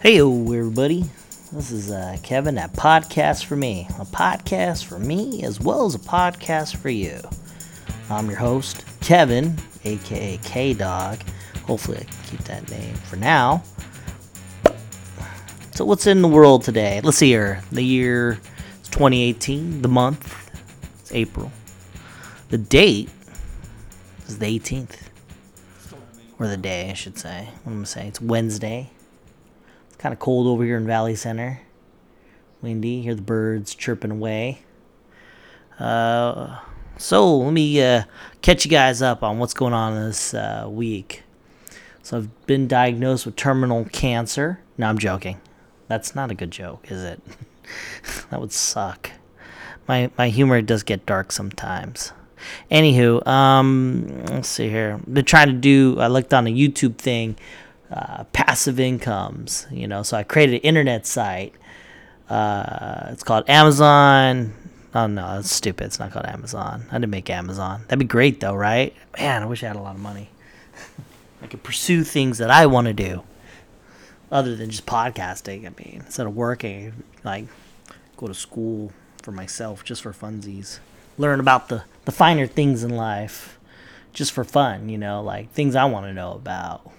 Hey, everybody. This is uh, Kevin at Podcast for Me. A podcast for me as well as a podcast for you. I'm your host, Kevin, aka K Dog. Hopefully, I can keep that name for now. So, what's in the world today? Let's see here. The year is 2018. The month is April. The date is the 18th. Or the day, I should say. What am I going to say? It's Wednesday. Kind of cold over here in Valley Center. Windy. Hear the birds chirping away. Uh, so let me uh, catch you guys up on what's going on this uh, week. So I've been diagnosed with terminal cancer. No, I'm joking. That's not a good joke, is it? that would suck. My my humor does get dark sometimes. Anywho, um, let's see here. Been trying to do. I looked on a YouTube thing, uh, passive incomes. You know, so I created an internet site. Uh, it's called Amazon. Oh no, that's stupid. It's not called Amazon. I didn't make Amazon. That'd be great though, right? Man, I wish I had a lot of money. I could pursue things that I want to do, other than just podcasting. I mean, instead of working, like go to school for myself just for funsies, learn about the the finer things in life, just for fun. You know, like things I want to know about.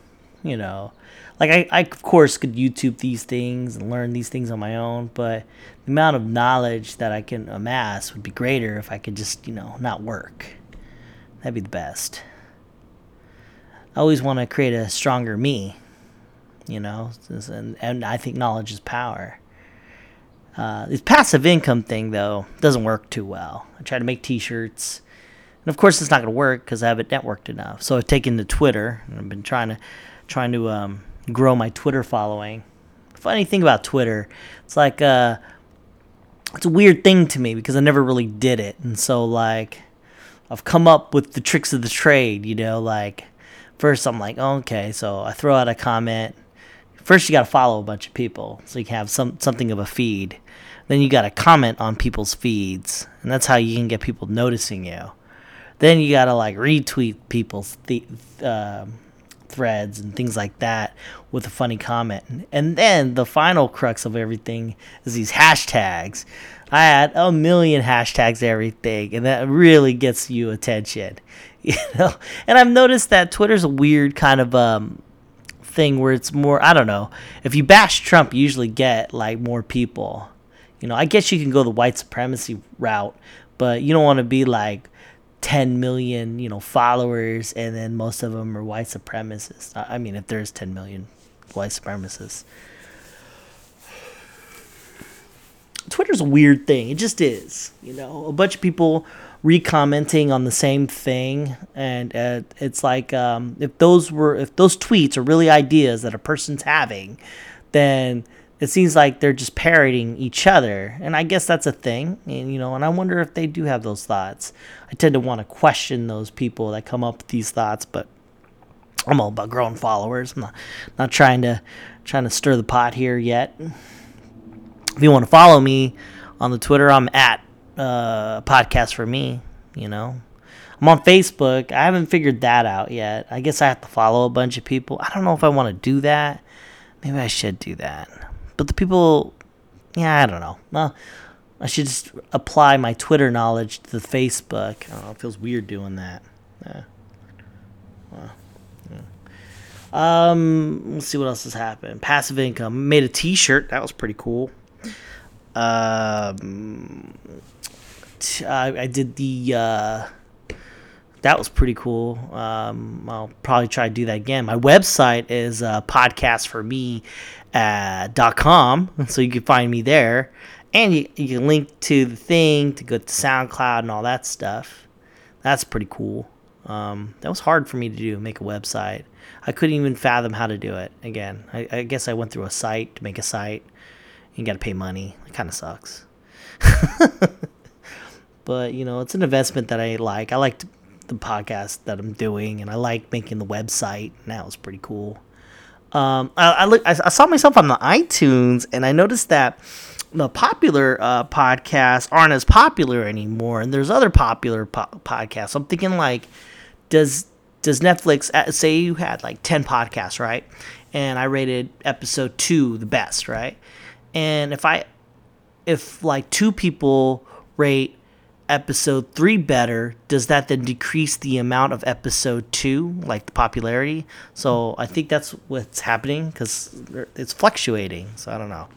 You know, like I, I of course could YouTube these things and learn these things on my own, but the amount of knowledge that I can amass would be greater if I could just you know not work. That'd be the best. I always want to create a stronger me, you know, and, and I think knowledge is power. Uh, this passive income thing, though, doesn't work too well. I try to make t shirts, and of course, it's not going to work because I haven't networked enough. So I've taken to Twitter, and I've been trying to trying to um, grow my Twitter following. Funny thing about Twitter, it's like uh, it's a weird thing to me because I never really did it, and so like I've come up with the tricks of the trade, you know, like first I'm like, oh, okay, so I throw out a comment. First, you got to follow a bunch of people so you can have some something of a feed. Then you got to comment on people's feeds, and that's how you can get people noticing you. Then you got to like retweet people's th- uh, threads and things like that with a funny comment. And then the final crux of everything is these hashtags. I add a million hashtags everything, and that really gets you attention. You know, and I've noticed that Twitter's a weird kind of um, thing where it's more. I don't know. If you bash Trump, you usually get like more people. You know, I guess you can go the white supremacy route, but you don't want to be like 10 million, you know, followers, and then most of them are white supremacists. I mean, if there's 10 million white supremacists. Twitter's a weird thing. It just is. You know, a bunch of people recommenting on the same thing, and uh, it's like um, if those were if those tweets are really ideas that a person's having, then it seems like they're just parroting each other, and I guess that's a thing. And you know, and I wonder if they do have those thoughts. I tend to want to question those people that come up with these thoughts, but I'm all about growing followers. I'm not not trying to trying to stir the pot here yet if you want to follow me on the Twitter, I'm at uh, podcast for me. You know, I'm on Facebook. I haven't figured that out yet. I guess I have to follow a bunch of people. I don't know if I want to do that. Maybe I should do that. But the people, yeah, I don't know. Well, I should just apply my Twitter knowledge to the Facebook. I don't know. It feels weird doing that. Yeah. Well, yeah. Um, let's see what else has happened. Passive income. Made a T-shirt. That was pretty cool. Um, t- I, I did the. Uh, that was pretty cool. Um, I'll probably try to do that again. My website is uh, podcastforme.com, uh, dot com, so you can find me there. And you, you can link to the thing to go to SoundCloud and all that stuff. That's pretty cool. Um, that was hard for me to do, make a website. I couldn't even fathom how to do it. Again, I, I guess I went through a site to make a site. You got to pay money. It kind of sucks. but, you know, it's an investment that I like. I like the podcast that I'm doing, and I like making the website. And that was pretty cool. Um, I, I, look, I, I saw myself on the iTunes, and I noticed that the popular uh, podcasts aren't as popular anymore, and there's other popular po- podcasts. I'm thinking like, does does Netflix uh, say you had like ten podcasts, right? and I rated episode two the best, right? And if I, if like two people rate episode three better, does that then decrease the amount of episode two, like the popularity? So I think that's what's happening because it's fluctuating. So I don't know.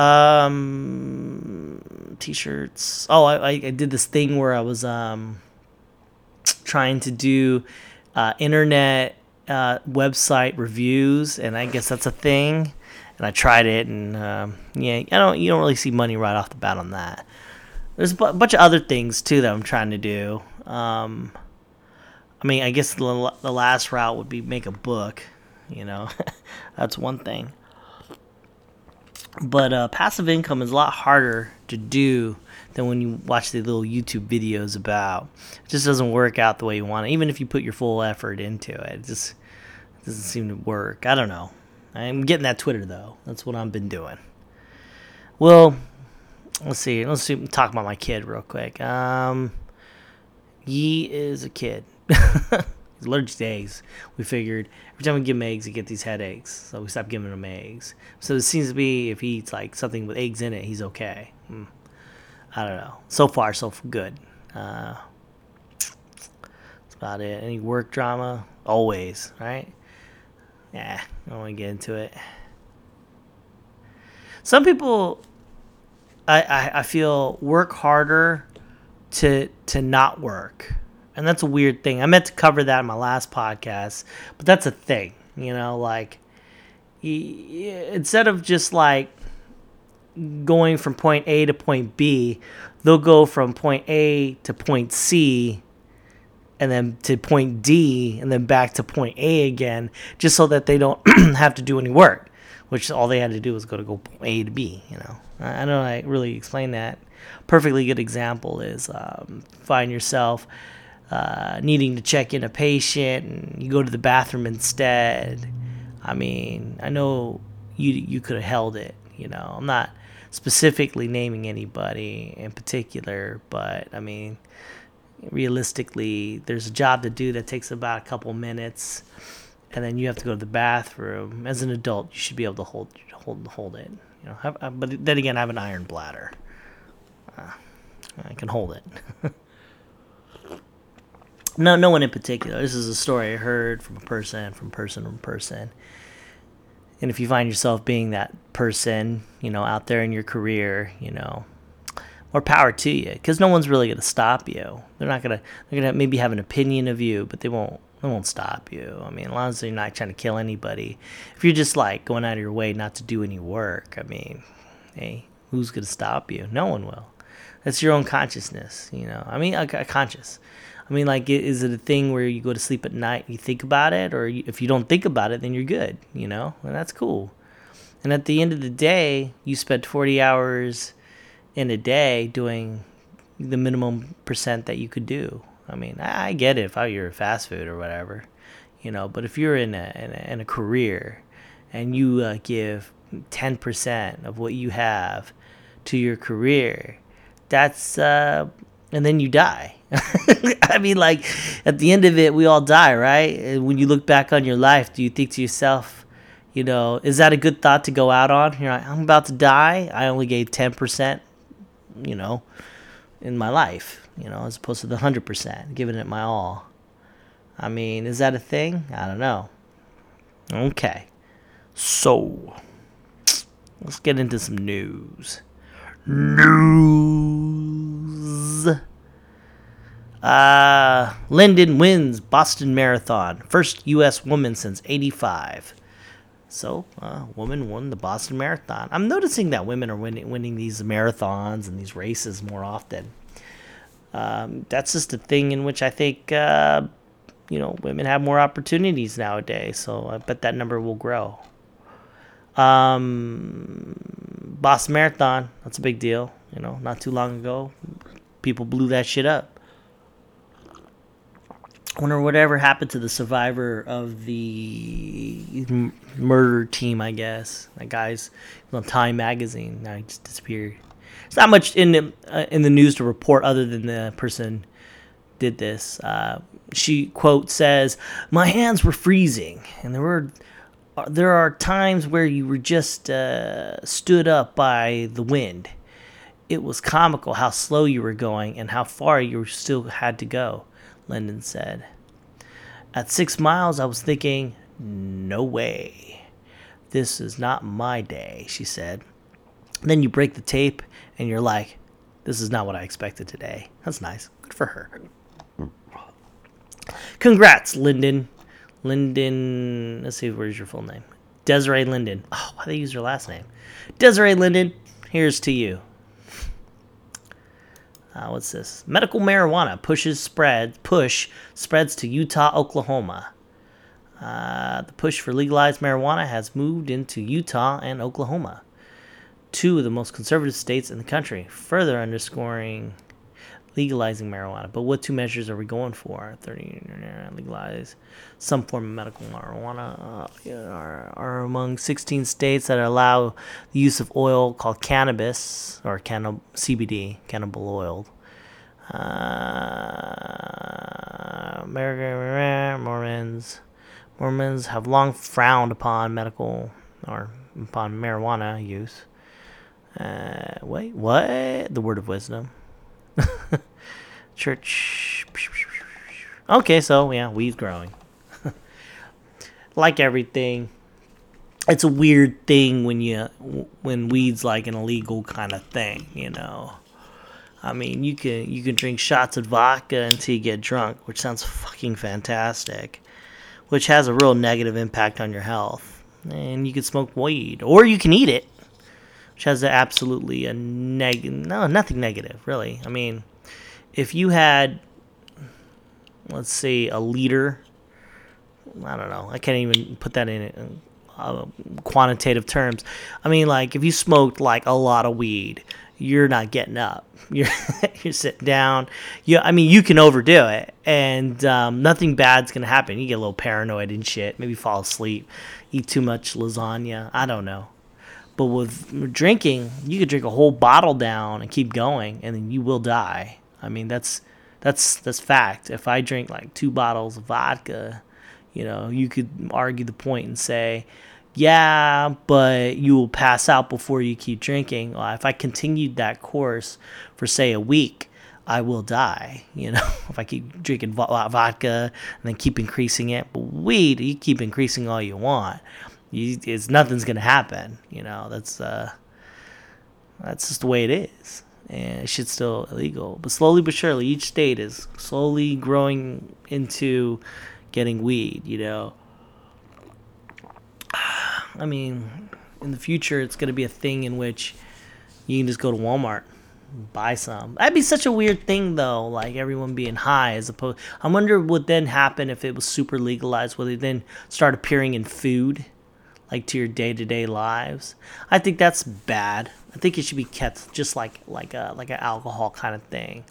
Um, t-shirts. Oh, I, I did this thing where I was um trying to do uh, internet uh, website reviews, and I guess that's a thing. And I tried it, and um, yeah, I don't. You don't really see money right off the bat on that. There's a bunch of other things too that I'm trying to do. Um, I mean, I guess the, the last route would be make a book. You know, that's one thing. But uh, passive income is a lot harder to do than when you watch the little YouTube videos about. It just doesn't work out the way you want it. Even if you put your full effort into it, it just doesn't seem to work. I don't know. I'm getting that Twitter though. That's what I've been doing. Well, let's see. Let's see, talk about my kid real quick. Um, he is a kid. He's allergic to eggs. We figured every time we give him eggs, he get these headaches, so we stopped giving him eggs. So it seems to be if he eats like something with eggs in it, he's okay. Hmm. I don't know. So far, so good. Uh, that's about it. Any work drama? Always, right? Yeah, I don't want to get into it. Some people, I, I, I feel, work harder to to not work, and that's a weird thing. I meant to cover that in my last podcast, but that's a thing. You know, like instead of just like going from point A to point B, they'll go from point A to point C and then to point D and then back to point A again, just so that they don't have to do any work, which all they had to do was go to go point A to B. You know, I don't know I really explain that. Perfectly good example is um, find yourself uh, needing to check in a patient and you go to the bathroom instead. I mean, I know you you could have held it. You know, I'm not specifically naming anybody in particular, but I mean realistically, there's a job to do that takes about a couple minutes, and then you have to go to the bathroom. As an adult, you should be able to hold hold hold it. You know, have, uh, but then again, I have an iron bladder. Uh, I can hold it. no, no one in particular. This is a story I heard from a person, from person, from person. And if you find yourself being that person, you know, out there in your career, you know, more power to you because no one's really going to stop you they're not going to they're going to maybe have an opinion of you but they won't they won't stop you. I mean as long as you're not trying to kill anybody. If you're just like going out of your way not to do any work i mean hey who's going to stop you? No one will. That's your own consciousness you know? I mean a, a uh, conscious. I mean like is it a thing where you go to sleep at night and you think about it? Or if you don't think about it then you're good you know? And that's cool. And at the end of the day you spent 40 hours in a day doing the minimum percent that you could do. I mean, I, get it if you're fast food or whatever, you know, but if you're in a, in a, in a career and you uh, give 10% of what you have to your career, that's, uh, and then you die. I mean, like, at the end of it, we all die, right? And when you look back on your life, do you think to yourself, you know, is that a good thought to go out on? You're like, I'm about to die. I only gave 10% you know, in my life, you know, as opposed to the 100%, giving it my all. I mean, is that a thing? I don't know. Okay. So, let's get into some news. News. Uh, Linden wins Boston Marathon. First U.S. woman since 85. So, a uh, woman won the Boston Marathon. I'm noticing that women are winning, winning these marathons and these races more often. Um, that's just a thing in which I think, uh, you know, women have more opportunities nowadays. So I bet that number will grow. Um, Boston Marathon, that's a big deal. You know, not too long ago, people blew that shit up. Wonder whatever happened to the survivor of the murder team. I guess that guy's on Time magazine. Now he just disappeared. It's not much in the uh, in the news to report other than the person did this. Uh, she quote says, "My hands were freezing, and there were uh, there are times where you were just uh, stood up by the wind. It was comical how slow you were going and how far you still had to go, Linden said. At six miles, I was thinking, no way. This is not my day, she said. Then you break the tape and you're like, this is not what I expected today. That's nice. Good for her. Congrats, Linden. Linden, let's see, where's your full name? Desiree Linden. Oh, why they use her last name? Desiree Linden, here's to you. Uh, what's this? Medical marijuana pushes spread push spreads to Utah, Oklahoma. Uh, the push for legalized marijuana has moved into Utah and Oklahoma, two of the most conservative states in the country, further underscoring legalizing marijuana. But what two measures are we going for? 30 legalize some form of medical marijuana uh, are, are among 16 states that allow the use of oil called cannabis or cannab- CBD, cannabis oil. Uh, Mormons Mormons have long frowned upon medical or upon marijuana use. Uh, wait, what? The word of wisdom. Church. Okay, so yeah, weed's growing. like everything, it's a weird thing when you when weed's like an illegal kind of thing, you know. I mean, you can you can drink shots of vodka until you get drunk, which sounds fucking fantastic, which has a real negative impact on your health. And you can smoke weed, or you can eat it, which has absolutely a neg no nothing negative really. I mean, if you had let's say a liter i don't know i can't even put that in uh, quantitative terms. I mean like if you smoked like a lot of weed you're not getting up. You're you're sitting down. You i mean you can overdo it and um, nothing bad's gonna happen. You get a little paranoid and shit maybe fall asleep eat too much lasagna. I don't know but with drinking you could drink a whole bottle down and keep going and then you will die I mean, that's that's that's fact. If I drink like two bottles of vodka, you know, you could argue the point and say, yeah, but you will pass out before you keep drinking. Well, if I continued that course for say a week, I will die. You know, if I keep drinking vodka and then keep increasing it. But weed, you keep increasing all you want. You, it's nothing's gonna happen. You know, that's uh, that's just the way it is and shit's still illegal. But slowly but surely, each state is slowly growing into getting weed. You know, I mean, in the future, it's gonna be a thing in which you can just go to Walmart buy some. That'd be such a weird thing though, like everyone being high as opposed I wonder what then happen if it was super legalized, would it then start appearing in food? Like to your day to day lives. I think that's bad. I think it should be kept just like like a like an alcohol kind of thing.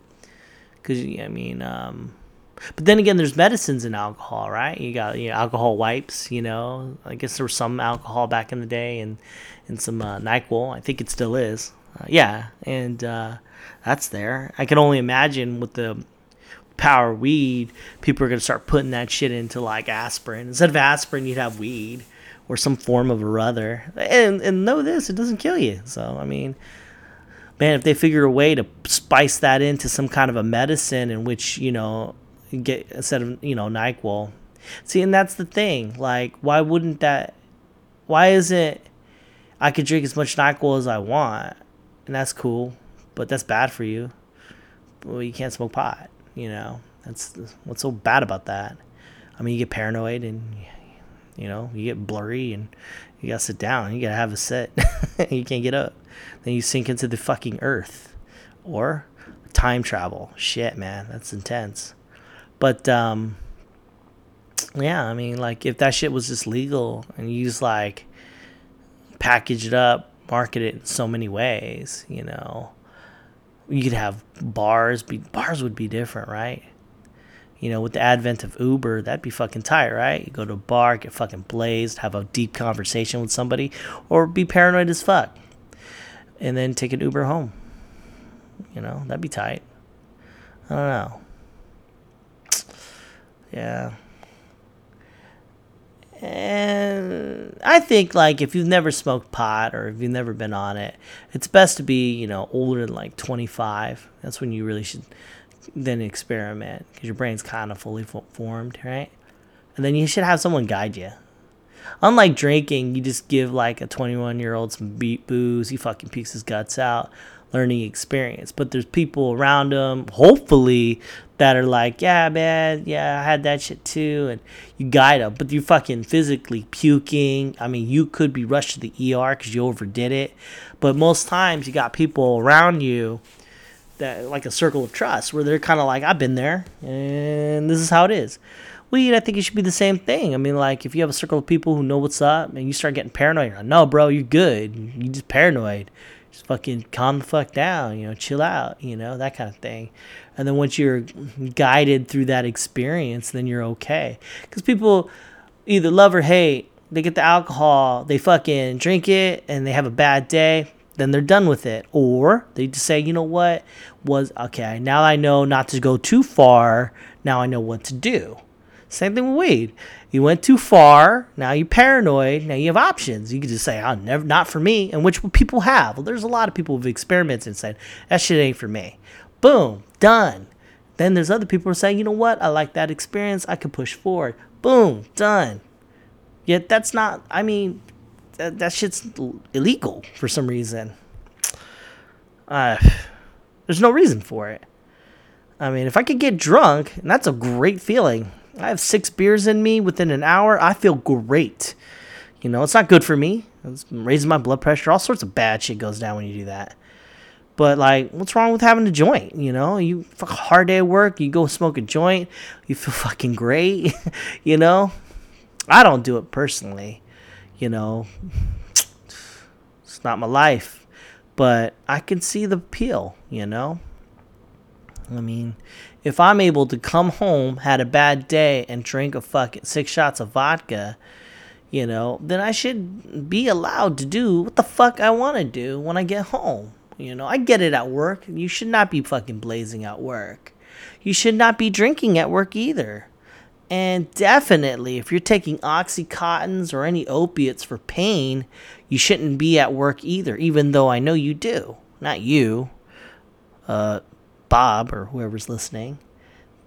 Cause I mean, um, but then again, there's medicines in alcohol, right? You got you know, alcohol wipes. You know, I guess there was some alcohol back in the day, and and some uh, Nyquil. I think it still is. Uh, yeah, and uh, that's there. I can only imagine with the power weed, people are gonna start putting that shit into like aspirin. Instead of aspirin, you'd have weed or some form of or other. And and know this, it doesn't kill you. So I mean, man, if they figure a way to spice that into some kind of a medicine in which you know get instead of you know Nyquil. See, and that's the thing. Like, why wouldn't that? Why is it? I could drink as much Nyquil as I want, and that's cool, but that's bad for you. Well, you can't smoke pot. You know, that's what's so bad about that. I mean, you get paranoid and you know, you get blurry and you gotta sit down. You gotta have a set. you can't get up. Then you sink into the fucking earth. Or time travel. Shit, man, that's intense. But um, yeah, I mean, like if that shit was just legal and you just like package it up, market it in so many ways, you know, you could have bars. Be bars would be different, right? You know, with the advent of Uber, that'd be fucking tight, right? You go to a bar, get fucking blazed, have a deep conversation with somebody, or be paranoid as fuck, and then take an Uber home. You know, that'd be tight. I don't know. Yeah. and I think like if you've never smoked pot or if you've never been on it, it's best to be you know older than like 25. That's when you really should then experiment because your brain's kind of fully formed, right? And then you should have someone guide you. Unlike drinking, you just give like a 21 year old some beat booze, he fucking pukes his guts out, learning experience. But there's people around him, hopefully, that are like, yeah, man, yeah, I had that shit too. And you guide them, but you fucking physically puking. I mean, you could be rushed to the ER because you overdid it. But most times, you got people around you that, like a circle of trust, where they're kind of like, I've been there, and this is how it is. Weed, I think it should be the same thing. I mean, like, if you have a circle of people who know what's up and you start getting paranoid, like, no, bro, you're good. You just paranoid just fucking calm the fuck down, you know, chill out, you know, that kind of thing. And then once you're guided through that experience, then you're okay. Because people either love or hate. They get the alcohol, they fucking drink it, and they have a bad day. Then they're done with it. Or they just say, you know what, was okay. Now I know not to go too far. Now I know what to do. Same thing with weed. You went too far. Now you're paranoid. Now you have options. You could just say, "Oh, never, not for me," and which people have. Well, there's a lot of people who've experimented and said that shit ain't for me. Boom, done. Then there's other people who saying, you know what? I like that experience. I could push forward. Boom, done. Yet that's not. I mean, that, that shit's illegal for some reason. Uh, there's no reason for it. I mean, if I could get drunk, and that's a great feeling. I have six beers in me within an hour. I feel great. You know, it's not good for me. It's raising my blood pressure. All sorts of bad shit goes down when you do that. But like, what's wrong with having a joint? You know, you fuck hard day at work, you go smoke a joint, you feel fucking great. you know, I don't do it personally. You know, it's not my life, but I can see the appeal. You know, I mean, if I'm able to come home, had a bad day, and drink a fucking six shots of vodka, you know, then I should be allowed to do what the fuck I want to do when I get home. You know, I get it at work. You should not be fucking blazing at work. You should not be drinking at work either. And definitely, if you're taking Oxycontins or any opiates for pain, you shouldn't be at work either, even though I know you do. Not you. Uh, Bob or whoever's listening.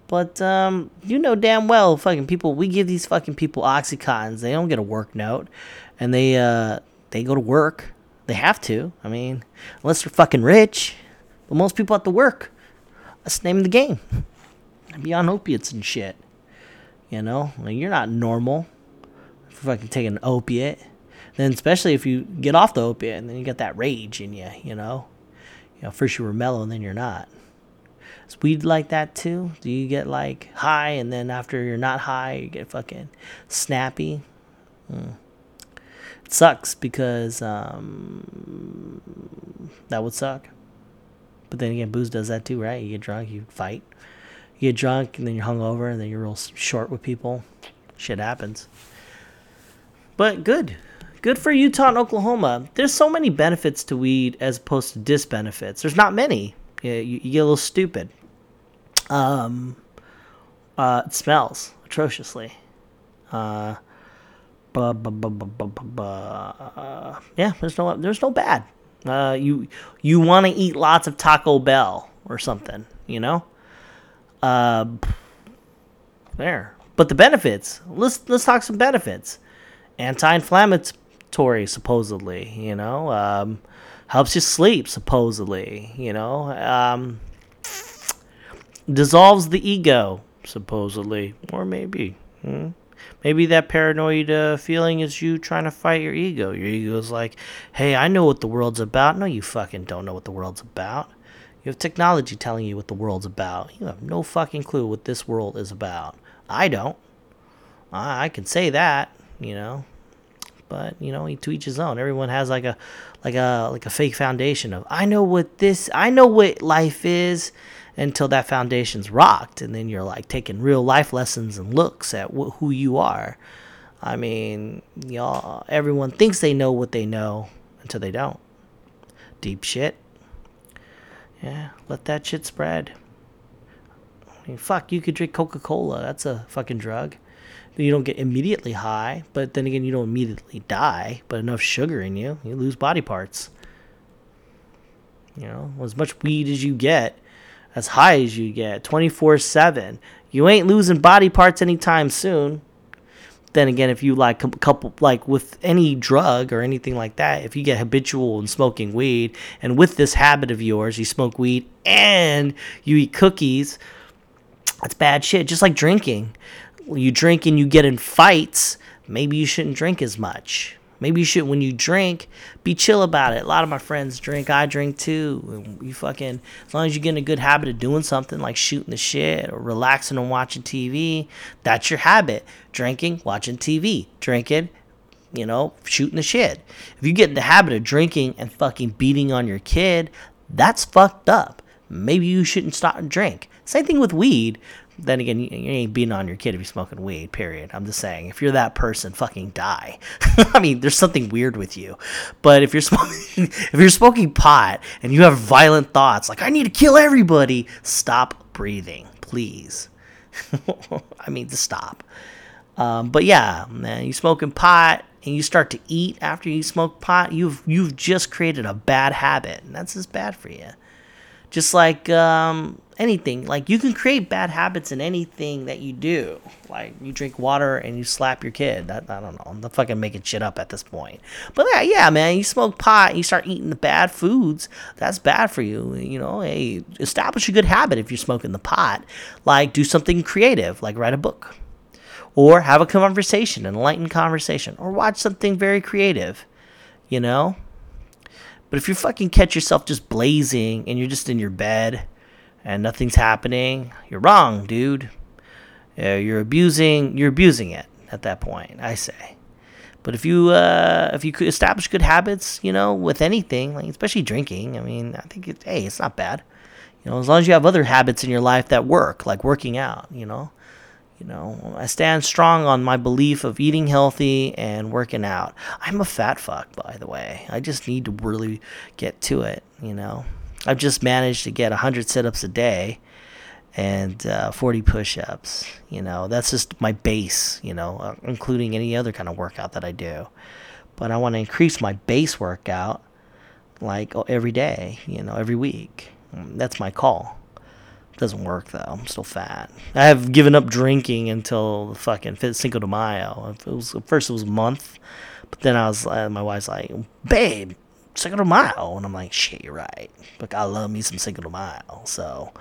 But um, you know damn well, fucking people. We give these fucking people oxycontins. They don't get a work note, and they uh, they go to work. They have to. I mean, unless they're fucking rich. But most people have to work. That's the name of the game. Be on opiates and shit. You know, like, you're not normal fucking taking an opiate. Then especially if you get off the opiate and then you got that rage in you. You know, you know, first you were mellow and then you're not. Is weed like that too? Do you get like high and then after you're not high, you get fucking snappy? Mm. It sucks because um, that would suck. But then again, booze does that too, right? You get drunk, you fight. You get drunk and then you're hungover and then you're real short with people. Shit happens. But good. Good for Utah and Oklahoma. There's so many benefits to weed as opposed to disbenefits. There's not many you, you get a little stupid. Um, uh, it smells atrociously. Uh, bu- bu- bu- uh, yeah, there's no there's no bad. Uh, you you want to eat lots of Taco Bell or something, you know? Uh, there. But the benefits. Let's let's talk some benefits. Anti-inflammatory, supposedly. You know, um, helps you sleep supposedly you know um, dissolves the ego supposedly or maybe hmm? maybe that paranoid uh, feeling is you trying to fight your ego your ego's like hey i know what the world's about no you fucking don't know what the world's about you have technology telling you what the world's about you have no fucking clue what this world is about i don't i, I can say that you know but you know, to each his own. Everyone has like a like a like a fake foundation of I know what this I know what life is until that foundation's rocked and then you're like taking real life lessons and looks at wh- who you are. I mean, y'all everyone thinks they know what they know until they don't. Deep shit. Yeah, let that shit spread. I mean, fuck, you could drink Coca-Cola. That's a fucking drug. You don't get immediately high, but then again, you don't immediately die. But enough sugar in you, you lose body parts. You know, as much weed as you get, as high as you get, 24 7, you ain't losing body parts anytime soon. Then again, if you like couple, like with any drug or anything like that, if you get habitual in smoking weed, and with this habit of yours, you smoke weed and you eat cookies, that's bad shit. Just like drinking. You drink and you get in fights, maybe you shouldn't drink as much. Maybe you should, when you drink, be chill about it. A lot of my friends drink. I drink too. You fucking, as long as you get in a good habit of doing something like shooting the shit or relaxing and watching TV, that's your habit. Drinking, watching TV, drinking, you know, shooting the shit. If you get in the habit of drinking and fucking beating on your kid, that's fucked up. Maybe you shouldn't stop and drink. Same thing with weed then again, you, ain't beating on your kid if you're smoking weed, period. I'm just saying, if you're that person, fucking die. I mean, there's something weird with you. But if you're smoking, if you're smoking pot and you have violent thoughts like I need to kill everybody, stop breathing, please. I mean, to stop. Um, but yeah, man, you smoking pot and you start to eat after you smoke pot, you've you've just created a bad habit, and that's just bad for you. Just like um, anything, like you can create bad habits in anything that you do. Like you drink water and you slap your kid. That, I don't know. I'm fucking making shit up at this point. But yeah, yeah, man, you smoke pot and you start eating the bad foods. That's bad for you. You know, hey, establish a good habit if you're smoking the pot. Like do something creative, like write a book. Or have a conversation, an enlightened conversation. Or watch something very creative. You know? But if you fucking catch yourself just blazing and you're just in your bed and nothing's happening, you're wrong, dude. Uh, you're abusing. You're abusing it at that point. I say. But if you uh, if you could establish good habits, you know, with anything, like especially drinking, I mean, I think it, hey, it's not bad. You know, as long as you have other habits in your life that work, like working out, you know, you know, I stand strong on my belief of eating healthy and working out. I'm a fat fuck, by the way. I just need to really get to it, you know. I've just managed to get 100 sit ups a day and uh, 40 push ups. You know, that's just my base, you know, uh, including any other kind of workout that I do. But I want to increase my base workout like every day, you know, every week. That's my call. Doesn't work though. I'm still fat. I have given up drinking until the fucking Cinco de Mayo. It was first it was a month, but then I was uh, my wife's like, "Babe, De Mayo," and I'm like, "Shit, you're right." But I love me some de Mayo, so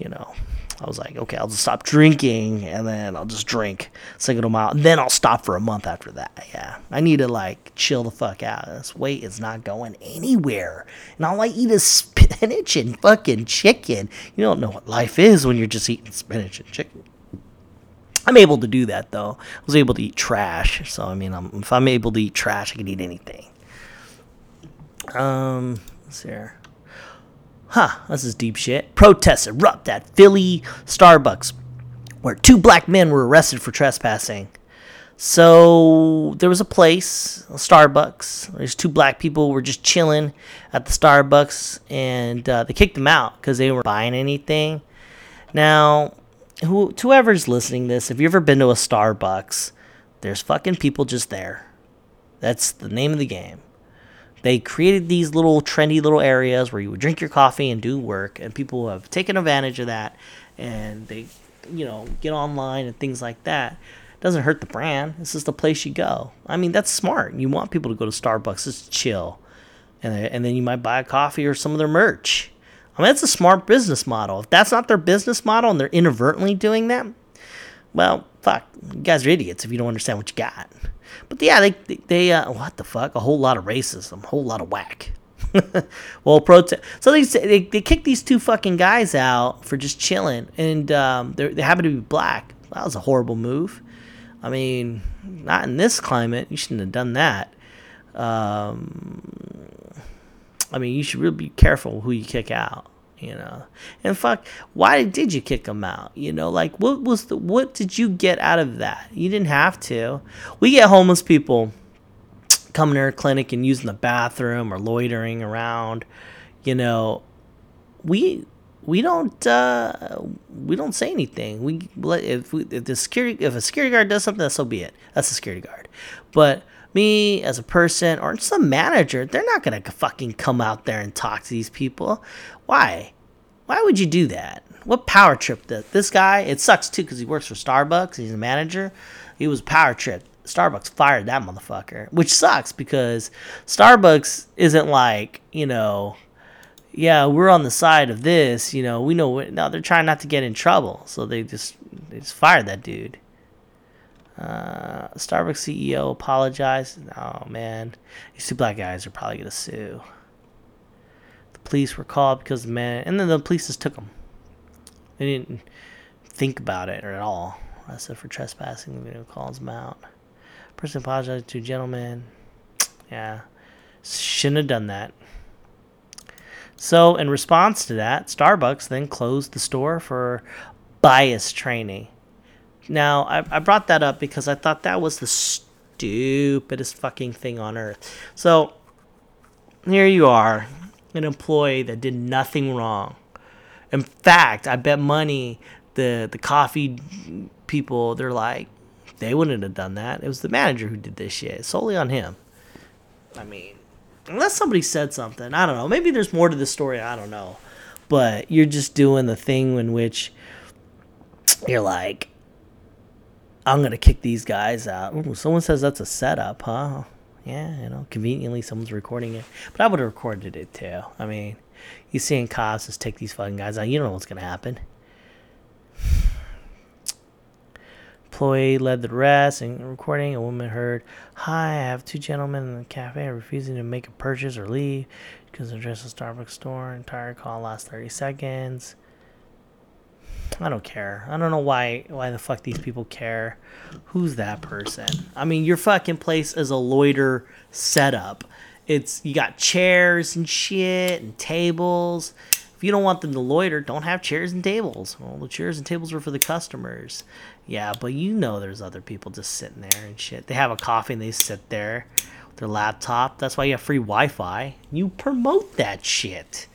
you know, I was like, okay, I'll just stop drinking and then I'll just drink de Mayo. And then I'll stop for a month after that. Yeah. I need to like chill the fuck out. This weight is not going anywhere. And all I eat is spinach and fucking chicken. You don't know what life is when you're just eating spinach and chicken. I'm able to do that though. I was able to eat trash. So, I mean, I'm, if I'm able to eat trash, I can eat anything. Um, let's see here. Huh, this is deep shit. Protests erupt at Philly Starbucks, where two black men were arrested for trespassing. So there was a place, a Starbucks. There's two black people were just chilling at the Starbucks, and uh, they kicked them out because they weren't buying anything. Now, who, whoever's listening to this, if you've ever been to a Starbucks, there's fucking people just there. That's the name of the game they created these little trendy little areas where you would drink your coffee and do work and people have taken advantage of that and they you know get online and things like that. It doesn't hurt the brand. It's just the place you go. I mean that's smart. You want people to go to starbucks It's chill and, and then you might buy a coffee or some of their merch. I mean that's a smart business model. If that's not their business model and they're inadvertently doing that well fuck you guys are idiots if you don't understand what you got but yeah, they they uh, what the fuck? A whole lot of racism, a whole lot of whack. well, protest. So they, they they kicked these two fucking guys out for just chilling, and um, they happen to be black. That was a horrible move. I mean, not in this climate. You shouldn't have done that. Um, I mean, you should really be careful who you kick out you know and fuck why did you kick him out you know like what was the what did you get out of that you didn't have to we get homeless people coming to our clinic and using the bathroom or loitering around you know we we don't uh, we don't say anything. We if we, if the security if a security guard does something, that's so be it. That's a security guard. But me as a person or some manager, they're not gonna fucking come out there and talk to these people. Why? Why would you do that? What power trip that this guy? It sucks too because he works for Starbucks. He's a manager. He was power trip. Starbucks fired that motherfucker, which sucks because Starbucks isn't like you know yeah, we're on the side of this, you know, we know no, they're trying not to get in trouble. So they just, they just fired that dude. Uh, Starbucks CEO apologized. Oh, man. These two black guys are probably to sue. The police were called because the man, and then the police just took them. They didn't think about it at all. Arrested for trespassing. The video calls them out. Person apologized to gentleman. Yeah. Shouldn't have done that. So, in response to that, Starbucks then closed the store for bias training. Now, I, I brought that up because I thought that was the stupidest fucking thing on earth. So, here you are, an employee that did nothing wrong. In fact, I bet money the the coffee people they're like they wouldn't have done that. It was the manager who did this shit. Solely on him. I mean, unless somebody said something. I don't know. Maybe there's more to the story. I don't know. But you're just doing the thing in which you're like, I'm gonna kick these guys out. Ooh, someone says that's a setup, huh? Yeah, you know, conveniently someone's recording it. But I would have recorded it too. I mean, you seeing cops just take these fucking guys out. You don't know what's gonna happen. employee led the rest. and recording, a woman heard, Hi, I have two gentlemen in the cafe refusing to make a purchase or leave because they're dressed at Starbucks store. Entire call lasts 30 seconds. I don't care. I don't know why why the fuck these people care. Who's that person? I mean, your fucking place is a loiter setup. It's you got chairs and shit and tables. If you don't want them to loiter, don't have chairs and tables. Well, the chairs and tables are for the customers. Yeah, but you know there's other people just sitting there and shit. They have a coffee and they sit there with their laptop. That's why you have free Wi-Fi. You promote that shit.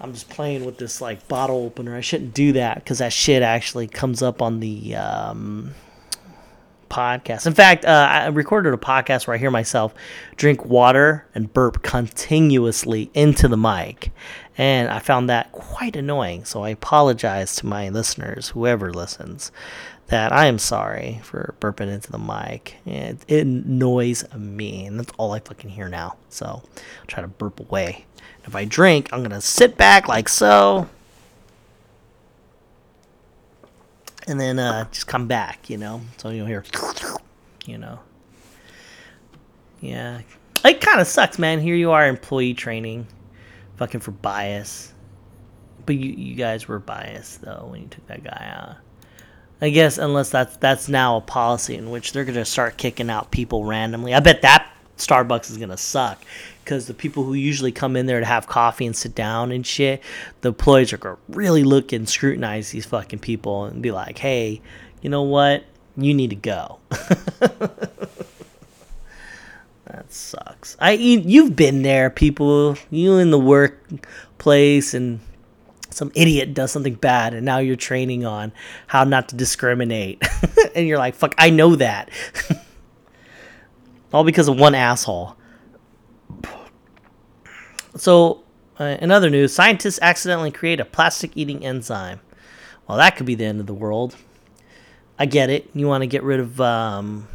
I'm just playing with this like bottle opener. I shouldn't do that because that shit actually comes up on the um, podcast. In fact, uh, I recorded a podcast where I hear myself drink water and burp continuously into the mic. And I found that quite annoying. So I apologize to my listeners, whoever listens, that I am sorry for burping into the mic. It, it annoys me. And that's all I fucking hear now. So I'll try to burp away. If I drink, I'm going to sit back like so and then uh, just come back, you know. So you'll hear, you know. Yeah, it kind of sucks, man. Here you are, employee training, fucking for bias. But you you guys were biased though when you took that guy out. I guess unless that's that's now a policy in which they're gonna start kicking out people randomly. I bet that Starbucks is gonna suck because the people who usually come in there to have coffee and sit down and shit, the employees are gonna really look and scrutinize these fucking people and be like, hey, you know what? You need to go. that sucks. I you, you've been there, people. You in the workplace and some idiot does something bad and now you're training on how not to discriminate. and you're like, fuck, I know that. All because of one asshole. So, uh, in other news, scientists accidentally create a plastic eating enzyme. Well, that could be the end of the world. I get it. You want to get rid of um,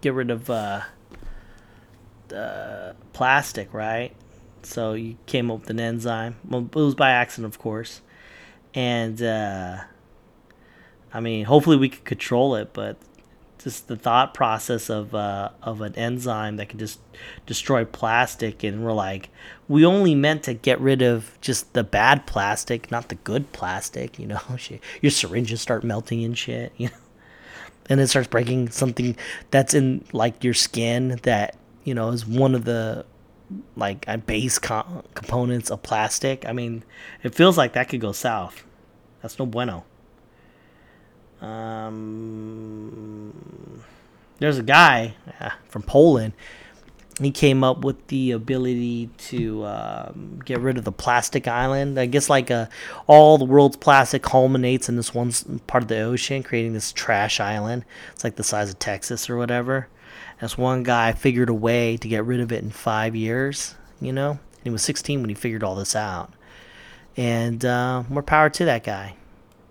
get rid of uh, plastic, right? So you came up with an enzyme. Well, it was by accident, of course. And uh, I mean, hopefully we could control it, but just the thought process of uh, of an enzyme that can just destroy plastic, and we're like, we only meant to get rid of just the bad plastic, not the good plastic. You know, your syringes start melting and shit. You know, and it starts breaking something that's in like your skin that you know is one of the like base co- components of plastic. I mean, it feels like that could go south. That's no bueno. Um, there's a guy from Poland. he came up with the ability to um, get rid of the plastic island. I guess like uh, all the world's plastic culminates in this one part of the ocean, creating this trash island. It's like the size of Texas or whatever. As one guy figured a way to get rid of it in five years, you know, and he was 16 when he figured all this out. And uh, more power to that guy.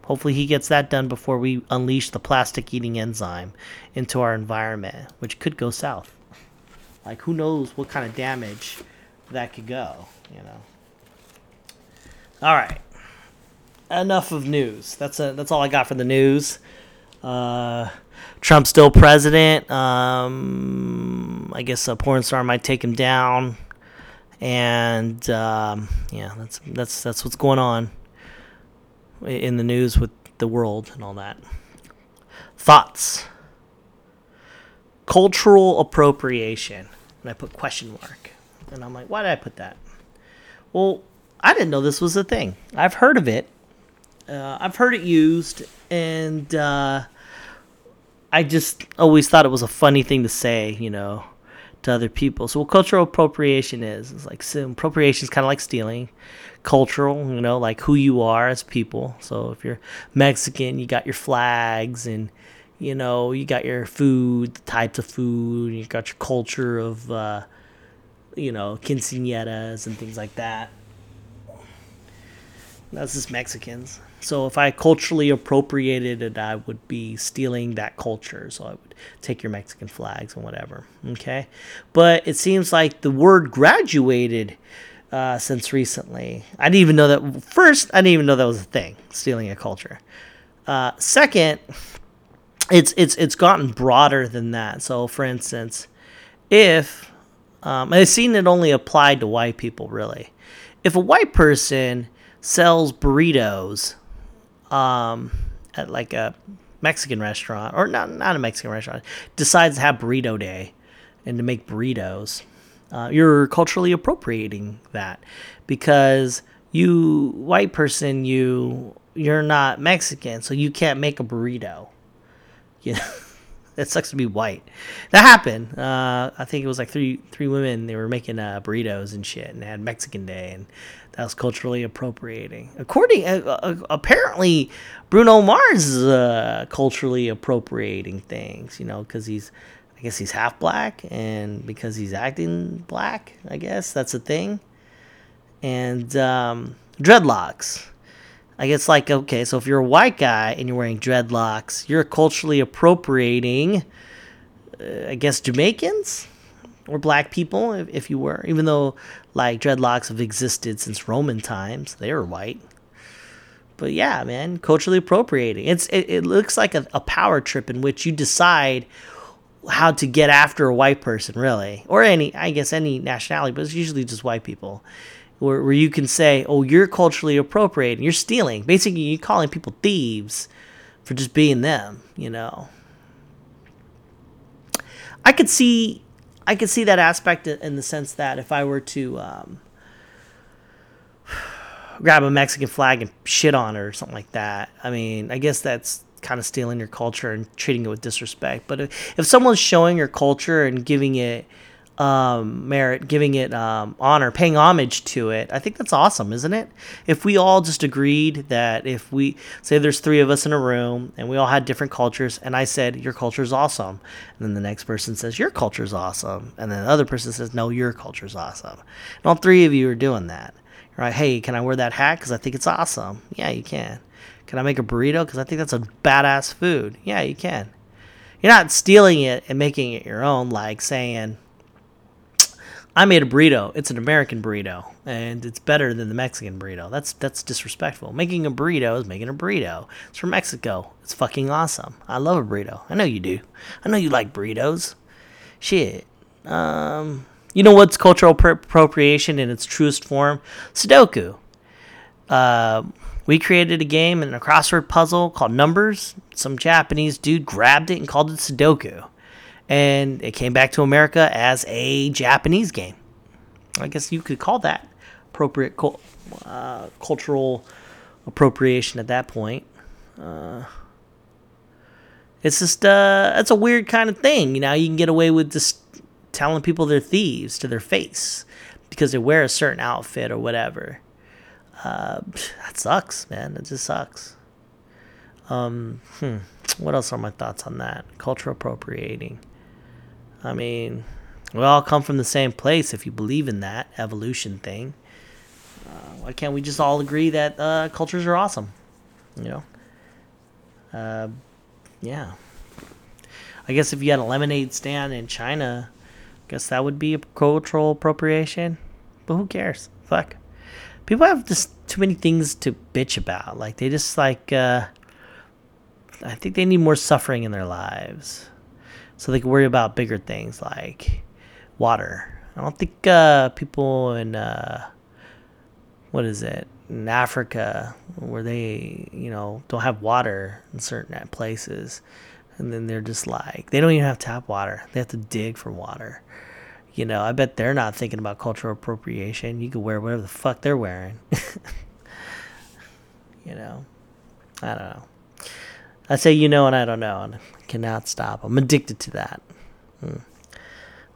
Hopefully, he gets that done before we unleash the plastic eating enzyme into our environment, which could go south. Like, who knows what kind of damage that could go, you know? All right. Enough of news. That's a, that's all I got for the news. Uh, Trump's still president. Um, I guess a porn star might take him down, and um, yeah, that's that's that's what's going on in the news with the world and all that. Thoughts cultural appropriation. And I put question mark. And I'm like, why did I put that? Well, I didn't know this was a thing. I've heard of it. Uh, I've heard it used, and uh, I just always thought it was a funny thing to say, you know, to other people. So, what cultural appropriation is, is like so appropriation is kind of like stealing. Cultural, you know, like who you are as people. So, if you're Mexican, you got your flags and you know, you got your food, the types of food, you got your culture of, uh, you know, quinceañeras and things like that. That's just Mexicans. So if I culturally appropriated it, I would be stealing that culture. So I would take your Mexican flags and whatever. Okay. But it seems like the word graduated uh, since recently. I didn't even know that. First, I didn't even know that was a thing, stealing a culture. Uh, second, it's it's it's gotten broader than that. So, for instance, if um, I've seen it only applied to white people, really. If a white person sells burritos um, at like a Mexican restaurant, or not not a Mexican restaurant, decides to have burrito day and to make burritos, uh, you're culturally appropriating that because you white person you you're not Mexican, so you can't make a burrito you know, it sucks to be white. That happened. Uh, I think it was like three three women. They were making uh, burritos and shit, and had Mexican Day, and that was culturally appropriating. According, uh, uh apparently, Bruno Mars is uh, culturally appropriating things. You know, because he's, I guess he's half black, and because he's acting black, I guess that's a thing. And um, dreadlocks. I guess like okay, so if you're a white guy and you're wearing dreadlocks, you're culturally appropriating, uh, I guess Jamaicans or black people, if, if you were. Even though like dreadlocks have existed since Roman times, they were white. But yeah, man, culturally appropriating. It's it, it looks like a, a power trip in which you decide how to get after a white person, really, or any I guess any nationality, but it's usually just white people where, where you can say, oh, you're culturally appropriating, you're stealing. Basically, you're calling people thieves for just being them, you know. I could see, I could see that aspect in the sense that if I were to um, grab a Mexican flag and shit on it or something like that, I mean, I guess that's kind of stealing your culture and treating it with disrespect. But if, if someone's showing your culture and giving it um, merit, giving it um, honor, paying homage to it. I think that's awesome, isn't it? If we all just agreed that if we say there's three of us in a room and we all had different cultures, and I said your culture is awesome, and then the next person says your culture is awesome, and then the other person says no, your culture is awesome, and all three of you are doing that. Right? Hey, can I wear that hat because I think it's awesome? Yeah, you can. Can I make a burrito because I think that's a badass food? Yeah, you can. You're not stealing it and making it your own, like saying I made a burrito. It's an American burrito, and it's better than the Mexican burrito. That's that's disrespectful. Making a burrito is making a burrito. It's from Mexico. It's fucking awesome. I love a burrito. I know you do. I know you like burritos. Shit. Um, you know what's cultural appropriation in its truest form? Sudoku. Uh, we created a game and a crossword puzzle called Numbers. Some Japanese dude grabbed it and called it Sudoku and it came back to America as a Japanese game. I guess you could call that appropriate uh, cultural appropriation at that point. Uh, it's just uh, it's a weird kind of thing, you know. You can get away with just telling people they're thieves to their face because they wear a certain outfit or whatever. Uh, that sucks, man. It just sucks. Um, hmm. What else are my thoughts on that? Cultural appropriating. I mean, we all come from the same place if you believe in that evolution thing. Uh, why can't we just all agree that uh, cultures are awesome? You know? Uh, yeah. I guess if you had a lemonade stand in China, I guess that would be a cultural appropriation. But who cares? Fuck. People have just too many things to bitch about. Like they just like uh I think they need more suffering in their lives. So they can worry about bigger things like water. I don't think uh people in uh what is it? In Africa where they, you know, don't have water in certain places and then they're just like they don't even have tap water. They have to dig for water. You know, I bet they're not thinking about cultural appropriation. You could wear whatever the fuck they're wearing. you know, I don't know. I say you know and I don't know, and I cannot stop. I'm addicted to that. Hmm.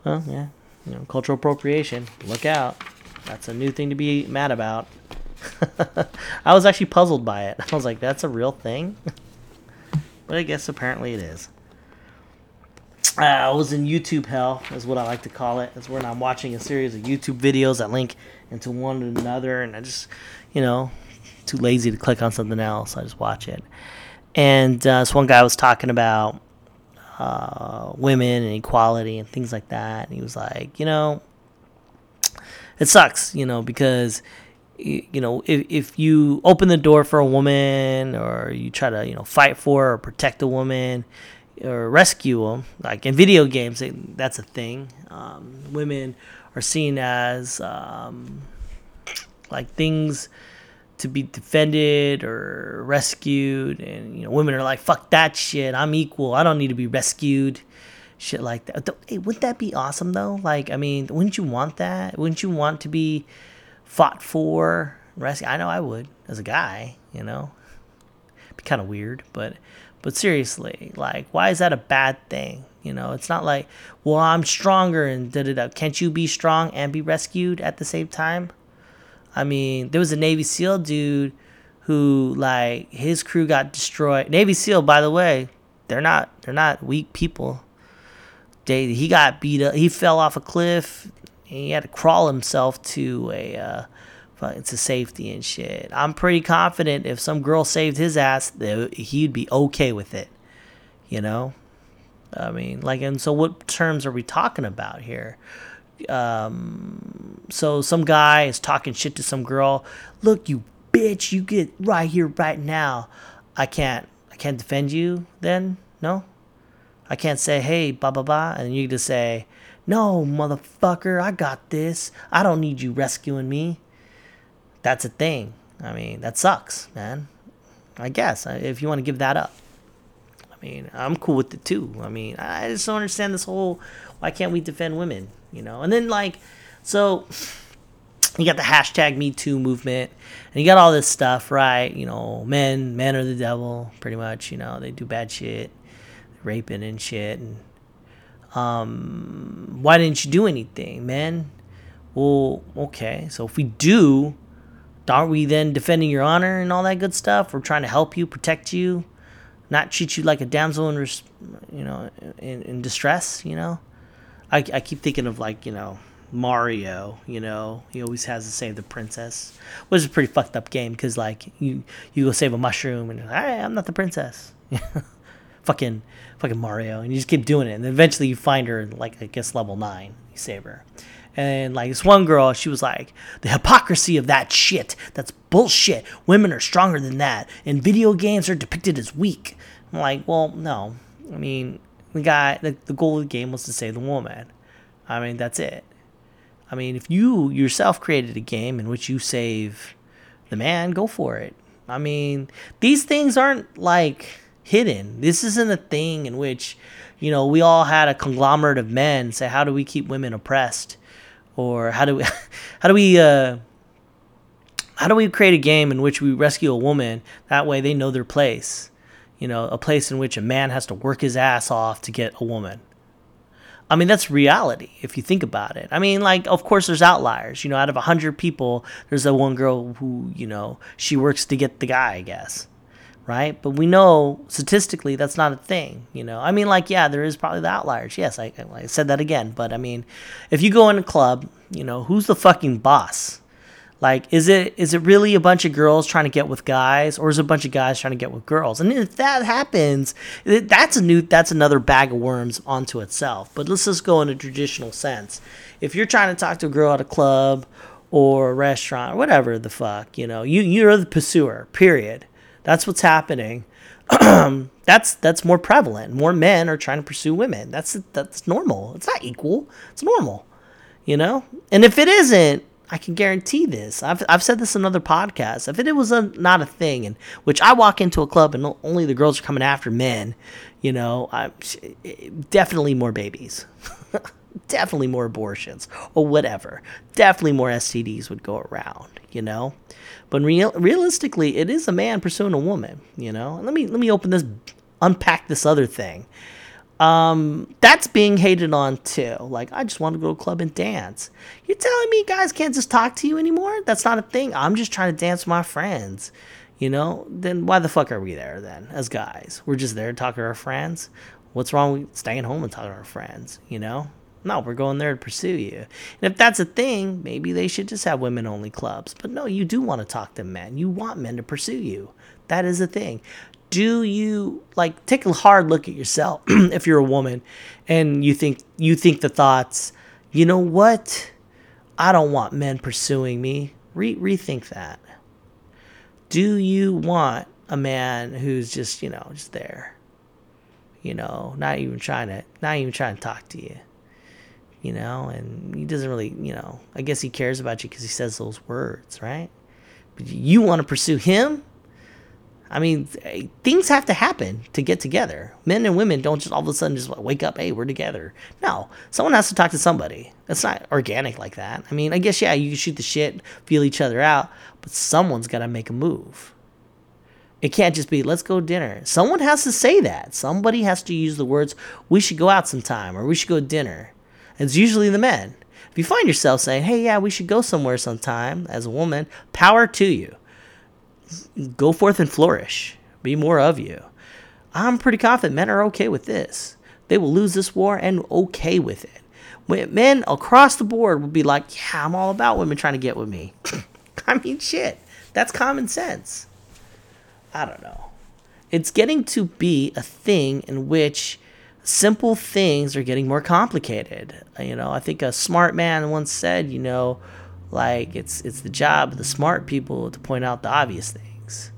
Well, yeah, you know, cultural appropriation. Look out. That's a new thing to be mad about. I was actually puzzled by it. I was like, that's a real thing? but I guess apparently it is. Uh, I was in YouTube hell, is what I like to call it. It's when I'm watching a series of YouTube videos that link into one another, and I just, you know, too lazy to click on something else. I just watch it. And uh, this one guy was talking about uh, women and equality and things like that. And he was like, you know, it sucks, you know, because you know if, if you open the door for a woman or you try to you know fight for or protect a woman or rescue them like in video games that's a thing. Um, women are seen as um, like things to be defended or rescued and you know women are like fuck that shit. I'm equal. I don't need to be rescued. Shit like that. Hey, wouldn't that be awesome though? Like i mean wouldn't you want that? Wouldn't you want to be fought for rescued? i know i would as a guy you know? Be kind of weird but but seriously like why is that a bad thing you know it's not like well i'm stronger and da da da can't you be strong and be rescued at the same time I mean, there was a Navy SEAL dude who like his crew got destroyed. Navy SEAL, by the way, they're not they're not weak people. They he got beat up. He fell off a cliff. he had to crawl himself to a uh, to safety and shit. I'm pretty confident if some girl saved his ass, that he'd be okay with it. You know, I mean, like, and so what terms are we talking about here? um, so some guy is talking shit to some girl. Look, you bitch, you get right here, right now. I can't, I can't defend you. Then no, I can't say hey, blah blah blah, and you just say, no, motherfucker, I got this. I don't need you rescuing me. That's a thing. I mean, that sucks, man. I guess if you want to give that up. I mean, I'm cool with it too. I mean, I just don't understand this whole why can't we defend women? You know, and then like, so you got the hashtag Me Too movement, and you got all this stuff, right? You know, men, men are the devil, pretty much. You know, they do bad shit, raping and shit. And um, why didn't you do anything, men? Well, okay, so if we do, aren't we then defending your honor and all that good stuff? We're trying to help you, protect you, not treat you like a damsel in, you know, in, in distress. You know, I, I keep thinking of like you know Mario. You know, he always has to save the princess, which is a pretty fucked up game because like you you go save a mushroom and like, hey, I'm not the princess. fucking fucking Mario, and you just keep doing it, and eventually you find her like I guess level nine. You save her. And like this one girl, she was like, the hypocrisy of that shit. That's bullshit. Women are stronger than that. And video games are depicted as weak. I'm like, well, no. I mean, the guy, the, the goal of the game was to save the woman. I mean, that's it. I mean, if you yourself created a game in which you save the man, go for it. I mean, these things aren't like hidden. This isn't a thing in which, you know, we all had a conglomerate of men say, how do we keep women oppressed? Or how do we, how do we, uh, how do we create a game in which we rescue a woman? That way they know their place you know, a place in which a man has to work his ass off to get a woman. I mean, that's reality if you think about it. I mean, like, of course, there's outliers. You know, out of 100 people, there's that one girl who, you know, she works to get the guy, I guess. Right? But we know statistically that's not a thing. You know, I mean, like, yeah, there is probably the outliers. Yes, I, I said that again. But I mean, if you go in a club, you know, who's the fucking boss? Like, is it is it really a bunch of girls trying to get with guys, or is it a bunch of guys trying to get with girls? And if that happens, that's a new that's another bag of worms onto itself. But let's just go in a traditional sense. If you're trying to talk to a girl at a club or a restaurant or whatever the fuck, you know, you you're the pursuer. Period. That's what's happening. that's that's more prevalent. More men are trying to pursue women. That's that's normal. It's not equal. It's normal. You know? And if it isn't, I can guarantee this. I've, I've said this in other podcasts. If it was a, not a thing, in which I walk into a club and only the girls are coming after men, you know, I'm, definitely more babies, definitely more abortions or whatever. Definitely more STDs would go around, you know. But real, realistically, it is a man pursuing a woman, you know. let me let me open this, unpack this other thing um, that's being hated on too. Like, I just want to go to club and dance. You're telling me guys can't just talk to you anymore? That's not a thing. I'm just trying to dance with my friends. You know, then why the fuck are we there then as guys? We're just there to talk to our friends. What's wrong with staying home and talking to our friends? You know? No, we're going there to pursue you. And if that's a thing, maybe they should just have women only clubs. But no, you do want to talk to men. You want men to pursue you. That is a thing do you like take a hard look at yourself if you're a woman and you think you think the thoughts you know what i don't want men pursuing me Re- rethink that do you want a man who's just you know just there you know not even trying to not even trying to talk to you you know and he doesn't really you know i guess he cares about you because he says those words right but you want to pursue him I mean, eh, things have to happen to get together. Men and women don't just all of a sudden just wake up, hey, we're together. No, someone has to talk to somebody. It's not organic like that. I mean, I guess, yeah, you shoot the shit, feel each other out, but someone's got to make a move. It can't just be, let's go dinner. Someone has to say that. Somebody has to use the words, we should go out sometime or we should go to dinner. It's usually the men. If you find yourself saying, hey, yeah, we should go somewhere sometime as a woman, power to you go forth and flourish. Be more of you. I'm pretty confident men are okay with this. They will lose this war and okay with it. Men across the board will be like, yeah, I'm all about women trying to get with me. I mean, shit. That's common sense. I don't know. It's getting to be a thing in which simple things are getting more complicated. You know, I think a smart man once said, you know, like it's it's the job of the smart people to point out the obvious things,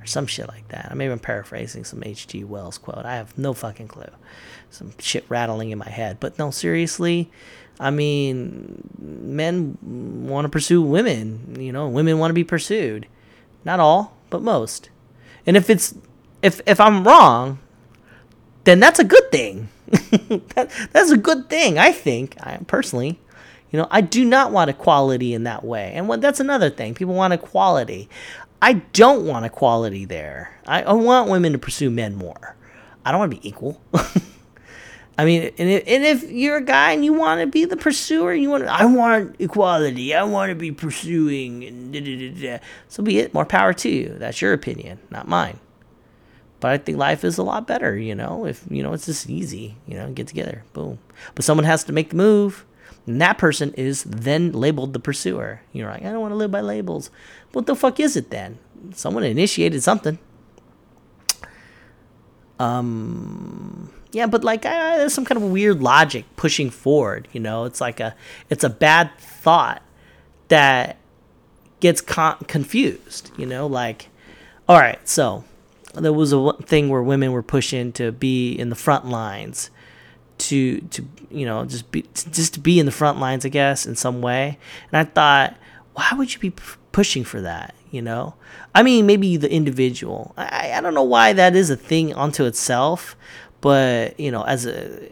or some shit like that. I'm even paraphrasing some H.G. Wells quote. I have no fucking clue. Some shit rattling in my head. But no, seriously, I mean, men want to pursue women. You know, women want to be pursued. Not all, but most. And if it's if if I'm wrong, then that's a good thing. that, that's a good thing, I think. I personally. You know, I do not want equality in that way. And what, that's another thing. People want equality. I don't want equality there. I, I want women to pursue men more. I don't want to be equal. I mean, and if, and if you're a guy and you want to be the pursuer, you want to, I want equality. I want to be pursuing. And da, da, da, so be it. More power to you. That's your opinion, not mine. But I think life is a lot better, you know, if, you know, it's just easy, you know, get together, boom. But someone has to make the move. And that person is then labeled the pursuer. You're like, I don't want to live by labels. What the fuck is it then? Someone initiated something. Um, yeah, but like, uh, there's some kind of weird logic pushing forward. You know, it's like a, it's a bad thought that gets con- confused. You know, like, all right, so there was a thing where women were pushing to be in the front lines to to you know just be just to be in the front lines, I guess, in some way. And I thought, why would you be pushing for that? You know, I mean, maybe the individual. I I don't know why that is a thing unto itself, but you know, as a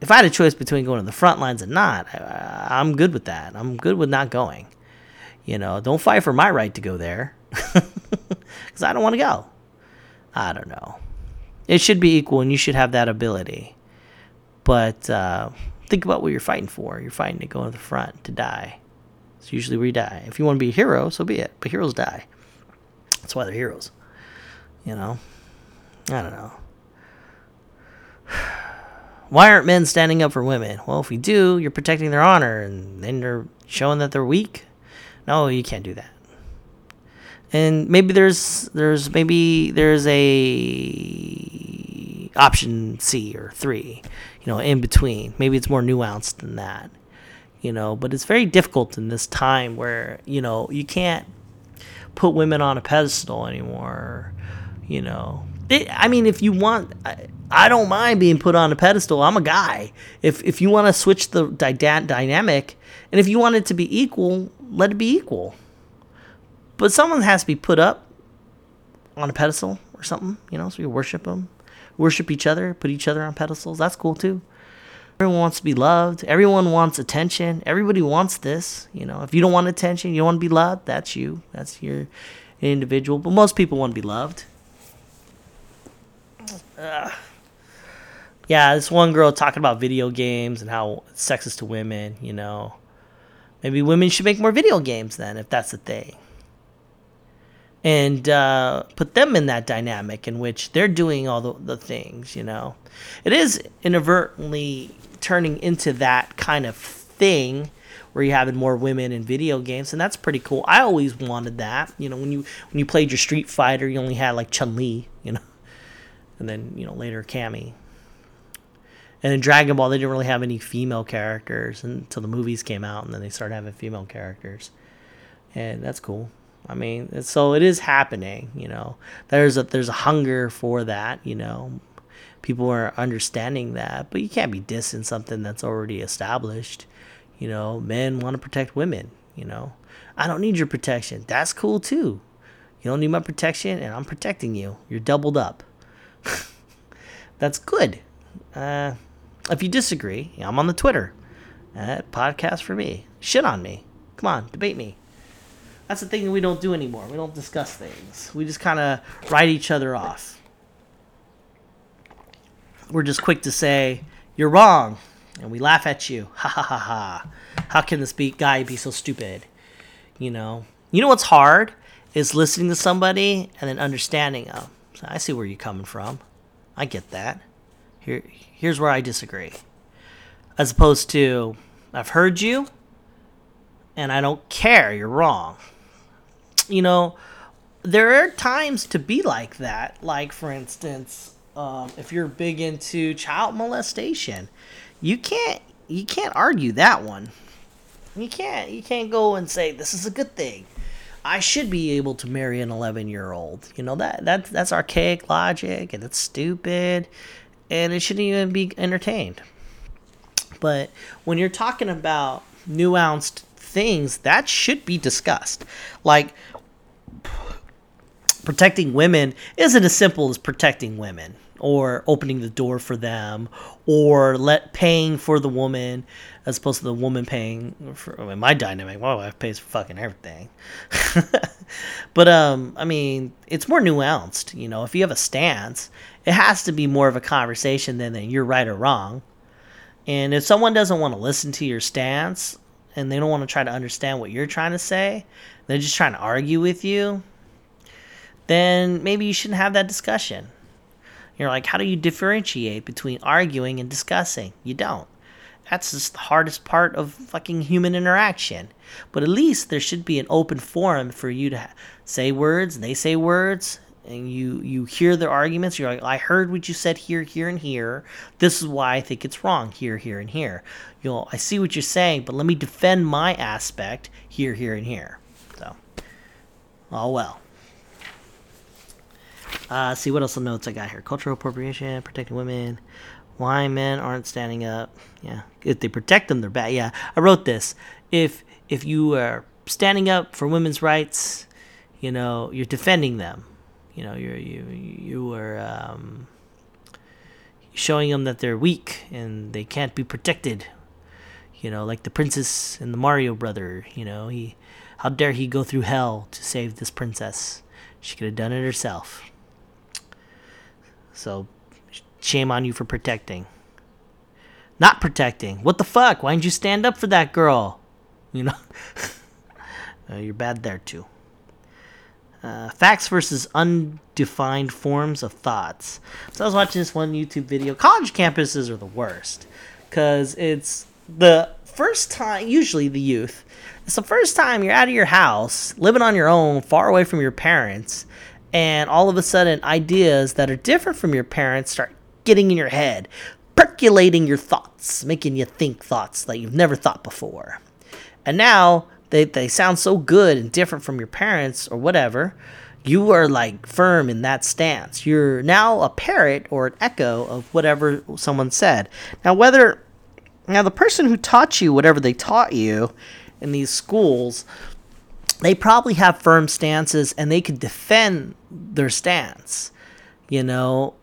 if I had a choice between going to the front lines and not, I, I'm good with that. I'm good with not going. You know, don't fight for my right to go there because I don't want to go. I don't know. It should be equal, and you should have that ability. But uh, think about what you're fighting for. You're fighting to go to the front to die. It's usually where you die. If you want to be a hero, so be it. But heroes die. That's why they're heroes. You know? I don't know. Why aren't men standing up for women? Well, if we do, you're protecting their honor and then you're showing that they're weak. No, you can't do that. And maybe there's there's maybe there's a option C or 3, you know, in between. Maybe it's more nuanced than that. You know, but it's very difficult in this time where, you know, you can't put women on a pedestal anymore, you know. It, I mean, if you want I don't mind being put on a pedestal. I'm a guy. If if you want to switch the dy- dynamic, and if you want it to be equal, let it be equal. But someone has to be put up on a pedestal or something, you know, so you worship them, worship each other, put each other on pedestals. That's cool too. Everyone wants to be loved. Everyone wants attention. Everybody wants this. You know, if you don't want attention, you don't want to be loved. That's you. That's your individual. But most people want to be loved. Ugh yeah, this one girl talking about video games and how sexist to women, you know. Maybe women should make more video games then, if that's the thing. And uh, put them in that dynamic in which they're doing all the, the things, you know. It is inadvertently turning into that kind of thing where you're having more women in video games, and that's pretty cool. I always wanted that. You know, when you when you played your Street Fighter, you only had like Chun Li, you know, and then you know later Cammy. And in Dragon Ball, they didn't really have any female characters until the movies came out, and then they started having female characters, and that's cool. I mean, so it is happening. You know, there's a there's a hunger for that. You know, people are understanding that, but you can't be dissing something that's already established. You know, men want to protect women. You know, I don't need your protection. That's cool too. You don't need my protection, and I'm protecting you. You're doubled up. that's good. Uh, if you disagree, I'm on the Twitter at podcast for me. Shit on me. Come on, debate me. That's the thing we don't do anymore. We don't discuss things. We just kind of write each other off. We're just quick to say, you're wrong. And we laugh at you. Ha ha ha ha. How can this be, guy be so stupid? You know? You know what's hard? Is listening to somebody and then understanding, oh, I see where you're coming from. I get that. Here, here's where I disagree. As opposed to, I've heard you, and I don't care. You're wrong. You know, there are times to be like that. Like, for instance, um, if you're big into child molestation, you can't you can't argue that one. You can't you can't go and say this is a good thing. I should be able to marry an 11 year old. You know that that that's archaic logic and it's stupid and it shouldn't even be entertained. But when you're talking about nuanced things, that should be discussed. Like protecting women isn't as simple as protecting women or opening the door for them or let paying for the woman as opposed to the woman paying for I mean, my dynamic my wife pays for fucking everything but um i mean it's more nuanced you know if you have a stance it has to be more of a conversation than that you're right or wrong. And if someone doesn't want to listen to your stance and they don't want to try to understand what you're trying to say, they're just trying to argue with you, then maybe you shouldn't have that discussion. You're like, how do you differentiate between arguing and discussing? You don't. That's just the hardest part of fucking human interaction. But at least there should be an open forum for you to say words, and they say words, and you you hear their arguments you're like i heard what you said here here and here this is why i think it's wrong here here and here you know i see what you're saying but let me defend my aspect here here and here so oh well uh, see what else the notes I got here. Cultural appropriation, protecting women, why men aren't standing up. Yeah, if they protect them, they're bad. Yeah, I wrote this. If if you are standing up for women's rights, you know, you're defending them you know you're you you are um, showing them that they're weak and they can't be protected you know like the princess and the mario brother you know he how dare he go through hell to save this princess she could have done it herself so shame on you for protecting not protecting. What the fuck? Why didn't you stand up for that girl? You know, uh, you're bad there too. Uh, facts versus undefined forms of thoughts. So I was watching this one YouTube video. College campuses are the worst because it's the first time, usually the youth, it's the first time you're out of your house, living on your own, far away from your parents, and all of a sudden ideas that are different from your parents start getting in your head, percolating your thoughts, making you think thoughts that you've never thought before. And now they, they sound so good and different from your parents or whatever. You are like firm in that stance. You're now a parrot or an echo of whatever someone said. Now, whether now the person who taught you whatever they taught you in these schools, they probably have firm stances and they could defend their stance, you know.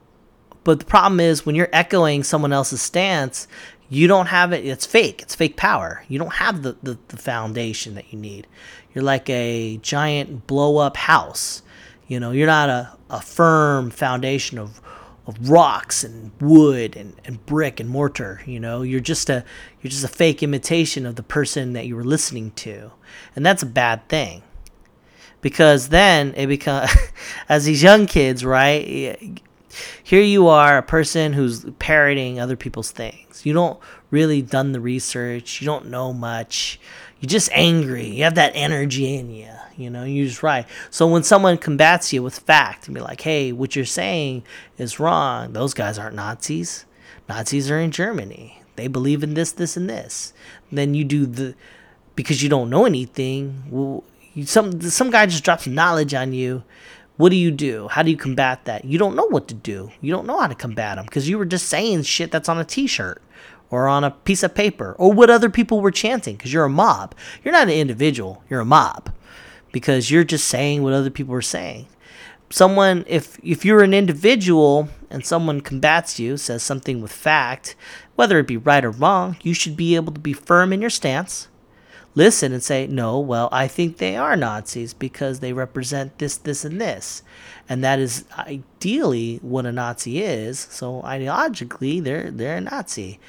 But the problem is when you're echoing someone else's stance, you don't have it it's fake it's fake power. You don't have the, the, the, foundation that you need. You're like a giant blow up house you know? You're not a, a firm foundation of of rocks and wood and, and brick and mortar you know you're just a you're just a fake imitation of the person that you were listening to and that's a bad thing because then it becomes as these young kids right here you are, a person who's parroting other people's things. You don't really done the research. You don't know much. You're just angry. You have that energy in you. You know, you're just right. So when someone combats you with fact and be like, hey, what you're saying is wrong, those guys aren't Nazis. Nazis are in Germany. They believe in this, this, and this. And then you do the, because you don't know anything, well, you, some, some guy just drops knowledge on you what do you do? How do you combat that? You don't know what to do. You don't know how to combat them because you were just saying shit that's on a t shirt or on a piece of paper or what other people were chanting because you're a mob. You're not an individual, you're a mob because you're just saying what other people are saying. Someone, if, if you're an individual and someone combats you, says something with fact, whether it be right or wrong, you should be able to be firm in your stance listen and say, no, well, I think they are Nazis because they represent this, this, and this. And that is ideally what a Nazi is. So ideologically, they're they're a Nazi.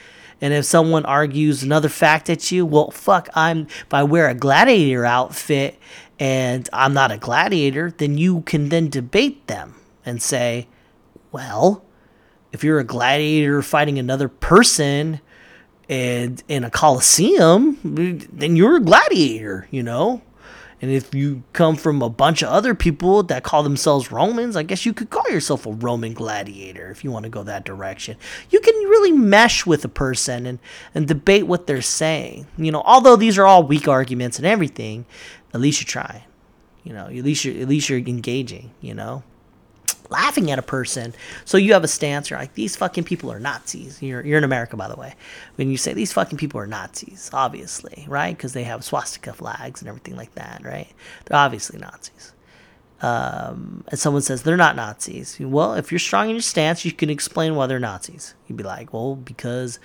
And if someone argues another fact at you, well, fuck, I'm if I wear a gladiator outfit and I'm not a gladiator, then you can then debate them and say, well, if you're a gladiator fighting another person and in a coliseum, then you're a gladiator, you know. And if you come from a bunch of other people that call themselves Romans, I guess you could call yourself a Roman gladiator if you want to go that direction. You can really mesh with a person and, and debate what they're saying. You know, although these are all weak arguments and everything, at least you're trying. You know, at least you're at least you're engaging, you know laughing at a person. So you have a stance, you're like, these fucking people are Nazis. You're, you're in America, by the way. When you say these fucking people are Nazis, obviously, right? Because they have swastika flags and everything like that, right? They're obviously Nazis. Um, and someone says they're not Nazis. Well, if you're strong in your stance, you can explain why they're Nazis. You'd be like, well, because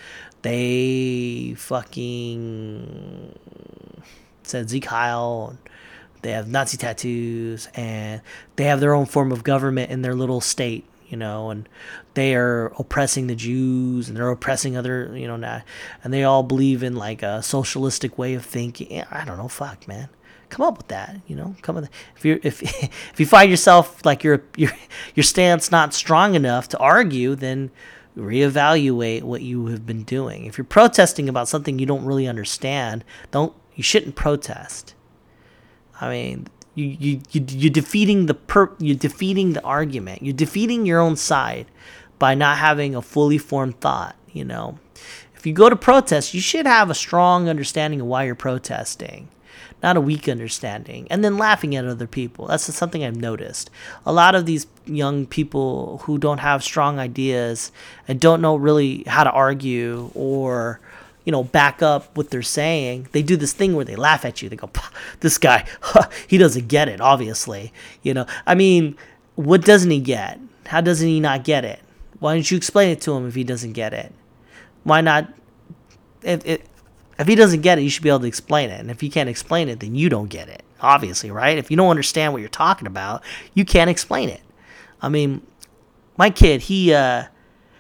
they fucking said Sieg Heil they have Nazi tattoos and they have their own form of government in their little state, you know, and they are oppressing the Jews and they're oppressing other, you know, and they all believe in like a socialistic way of thinking. I don't know, fuck, man. Come up with that, you know. Come with if you if if you find yourself like your your your stance not strong enough to argue, then reevaluate what you have been doing. If you're protesting about something you don't really understand, don't you shouldn't protest I mean, you you you you're defeating the per you're defeating the argument. You're defeating your own side by not having a fully formed thought. You know, if you go to protest, you should have a strong understanding of why you're protesting, not a weak understanding, and then laughing at other people. That's something I've noticed. A lot of these young people who don't have strong ideas and don't know really how to argue or you know, back up what they're saying, they do this thing where they laugh at you. They go, "This guy, huh, he doesn't get it." Obviously, you know. I mean, what doesn't he get? How doesn't he not get it? Why don't you explain it to him if he doesn't get it? Why not? If, if, if he doesn't get it, you should be able to explain it. And if you can't explain it, then you don't get it. Obviously, right? If you don't understand what you're talking about, you can't explain it. I mean, my kid, he uh,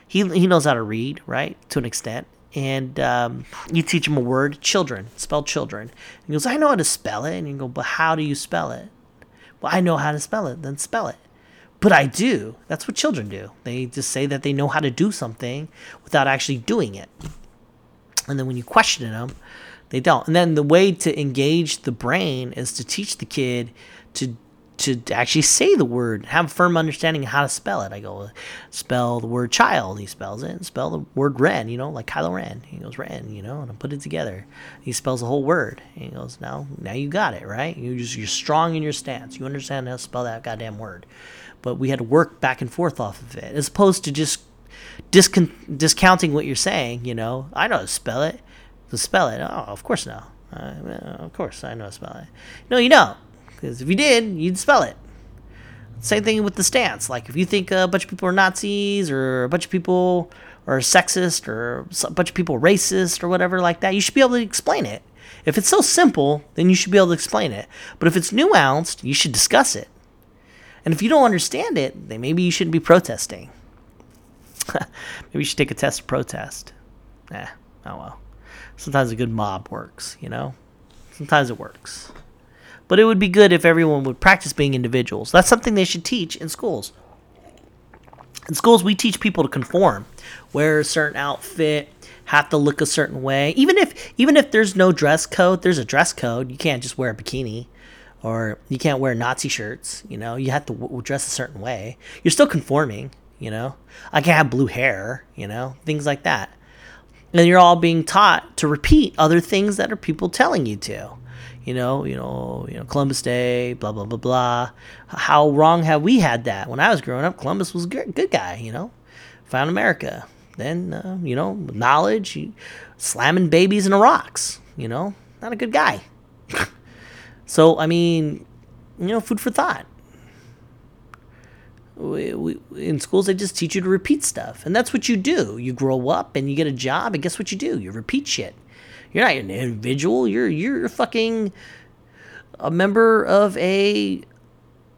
he he knows how to read, right, to an extent and um, you teach them a word, children, spell children. And he goes, I know how to spell it. And you go, but how do you spell it? Well, I know how to spell it. Then spell it. But I do. That's what children do. They just say that they know how to do something without actually doing it. And then when you question them, they don't. And then the way to engage the brain is to teach the kid to to actually say the word, have a firm understanding of how to spell it. I go, spell the word child. He spells it. Spell the word Ren, you know, like Kylo Ren. He goes Ren, you know, and I put it together. He spells the whole word. And he goes, now, now you got it, right? You just you're strong in your stance. You understand how to spell that goddamn word. But we had to work back and forth off of it, as opposed to just discon- discounting what you're saying. You know, I know how to spell it. To spell it, oh, of course no. Uh, of course I know how to spell it. No, you don't. Because if you did, you'd spell it. Same thing with the stance. Like if you think a bunch of people are Nazis or a bunch of people are sexist or a bunch of people racist or whatever like that, you should be able to explain it. If it's so simple, then you should be able to explain it. But if it's nuanced, you should discuss it. And if you don't understand it, then maybe you shouldn't be protesting. maybe you should take a test to protest. Eh, oh well. Sometimes a good mob works, you know? Sometimes it works. But it would be good if everyone would practice being individuals. That's something they should teach in schools. In schools, we teach people to conform, wear a certain outfit, have to look a certain way. Even if even if there's no dress code, there's a dress code. You can't just wear a bikini, or you can't wear Nazi shirts. You know, you have to w- dress a certain way. You're still conforming. You know, I can't have blue hair. You know, things like that. And you're all being taught to repeat other things that are people telling you to you know, you know, you know, Columbus Day, blah blah blah blah. How wrong have we had that? When I was growing up, Columbus was a good, guy, you know, found America. Then, uh, you know, knowledge, slamming babies into rocks, you know, not a good guy. so, I mean, you know, food for thought. We, we, in schools, they just teach you to repeat stuff, and that's what you do. You grow up and you get a job, and guess what you do? You repeat shit. You're not an individual. You're you're fucking a member of a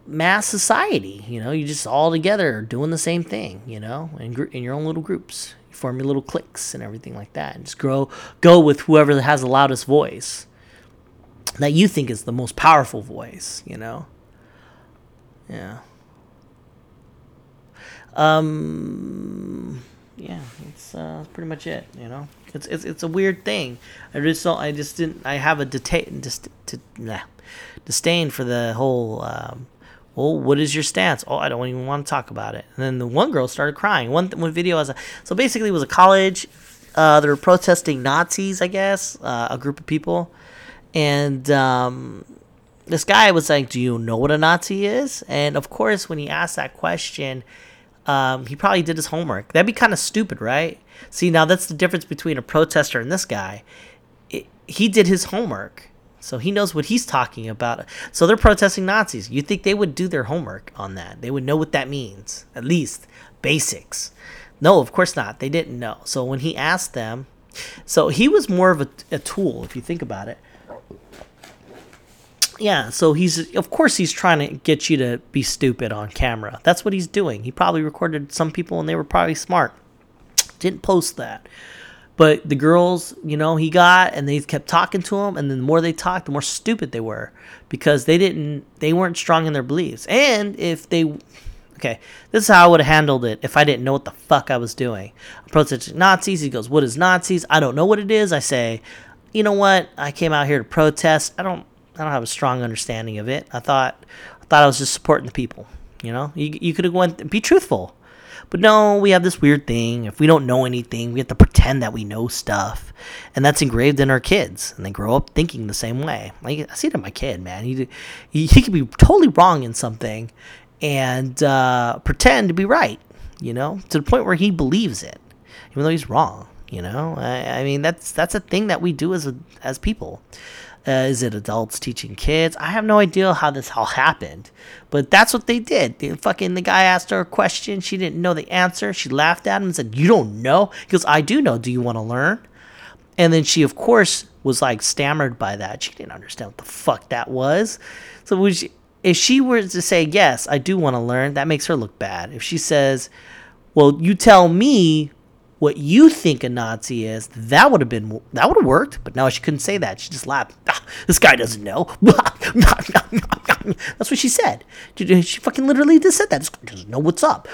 mass society. You know, you just all together doing the same thing. You know, in gr- in your own little groups, you form your little cliques and everything like that, and just grow go with whoever has the loudest voice that you think is the most powerful voice. You know, yeah. Um, yeah, it's uh, pretty much it. You know. It's it's, it's a weird thing. I just don't. I just didn't. I have a deta- just, to, nah, disdain for the whole. Um, well, what is your stance? Oh, I don't even want to talk about it. And then the one girl started crying. One one video was a, so basically it was a college. Uh, they were protesting Nazis, I guess, uh, a group of people, and um, this guy was like, "Do you know what a Nazi is?" And of course, when he asked that question, um, he probably did his homework. That'd be kind of stupid, right? See, now that's the difference between a protester and this guy. It, he did his homework, so he knows what he's talking about. So they're protesting Nazis. You think they would do their homework on that? They would know what that means, at least basics. No, of course not. They didn't know. So when he asked them, so he was more of a, a tool, if you think about it yeah, so he's of course he's trying to get you to be stupid on camera. That's what he's doing. He probably recorded some people and they were probably smart. Didn't post that. But the girls, you know, he got and they kept talking to him and then the more they talked, the more stupid they were because they didn't they weren't strong in their beliefs. And if they okay, this is how I would have handled it if I didn't know what the fuck I was doing. I Nazis. He goes, "What is Nazis?" I don't know what it is. I say, "You know what? I came out here to protest. I don't I don't have a strong understanding of it. I thought I thought I was just supporting the people. You know, you you could have went be truthful, but no, we have this weird thing. If we don't know anything, we have to pretend that we know stuff, and that's engraved in our kids, and they grow up thinking the same way. Like I see it in my kid, man. He he, he could be totally wrong in something, and uh, pretend to be right. You know, to the point where he believes it, even though he's wrong. You know, I, I mean that's that's a thing that we do as a, as people. Uh, is it adults teaching kids? I have no idea how this all happened, but that's what they did. The fucking the guy asked her a question, she didn't know the answer. She laughed at him and said, "You don't know?" He goes, "I do know. Do you want to learn?" And then she, of course, was like stammered by that. She didn't understand what the fuck that was. So she, if she were to say, "Yes, I do want to learn," that makes her look bad. If she says, "Well, you tell me what you think a Nazi is, that would have been that would have worked. But no, she couldn't say that. She just laughed. Ah, this guy doesn't know. That's what she said. She fucking literally just said that. This guy doesn't know what's up.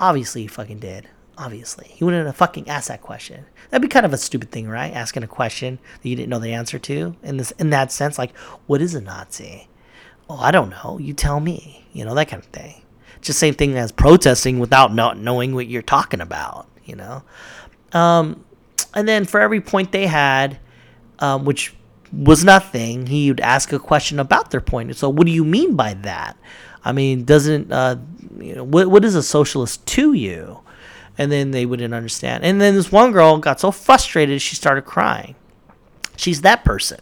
Obviously, he fucking did. Obviously, he wouldn't have fucking asked that question. That'd be kind of a stupid thing, right? Asking a question that you didn't know the answer to. In this, in that sense, like, what is a Nazi? Oh, I don't know. You tell me. You know that kind of thing. Just same thing as protesting without not knowing what you're talking about you know. Um, and then for every point they had, um, which was nothing, he would ask a question about their point. So, what do you mean by that? I mean, doesn't uh, you know what what is a socialist to you? And then they wouldn't understand. And then this one girl got so frustrated she started crying. She's that person,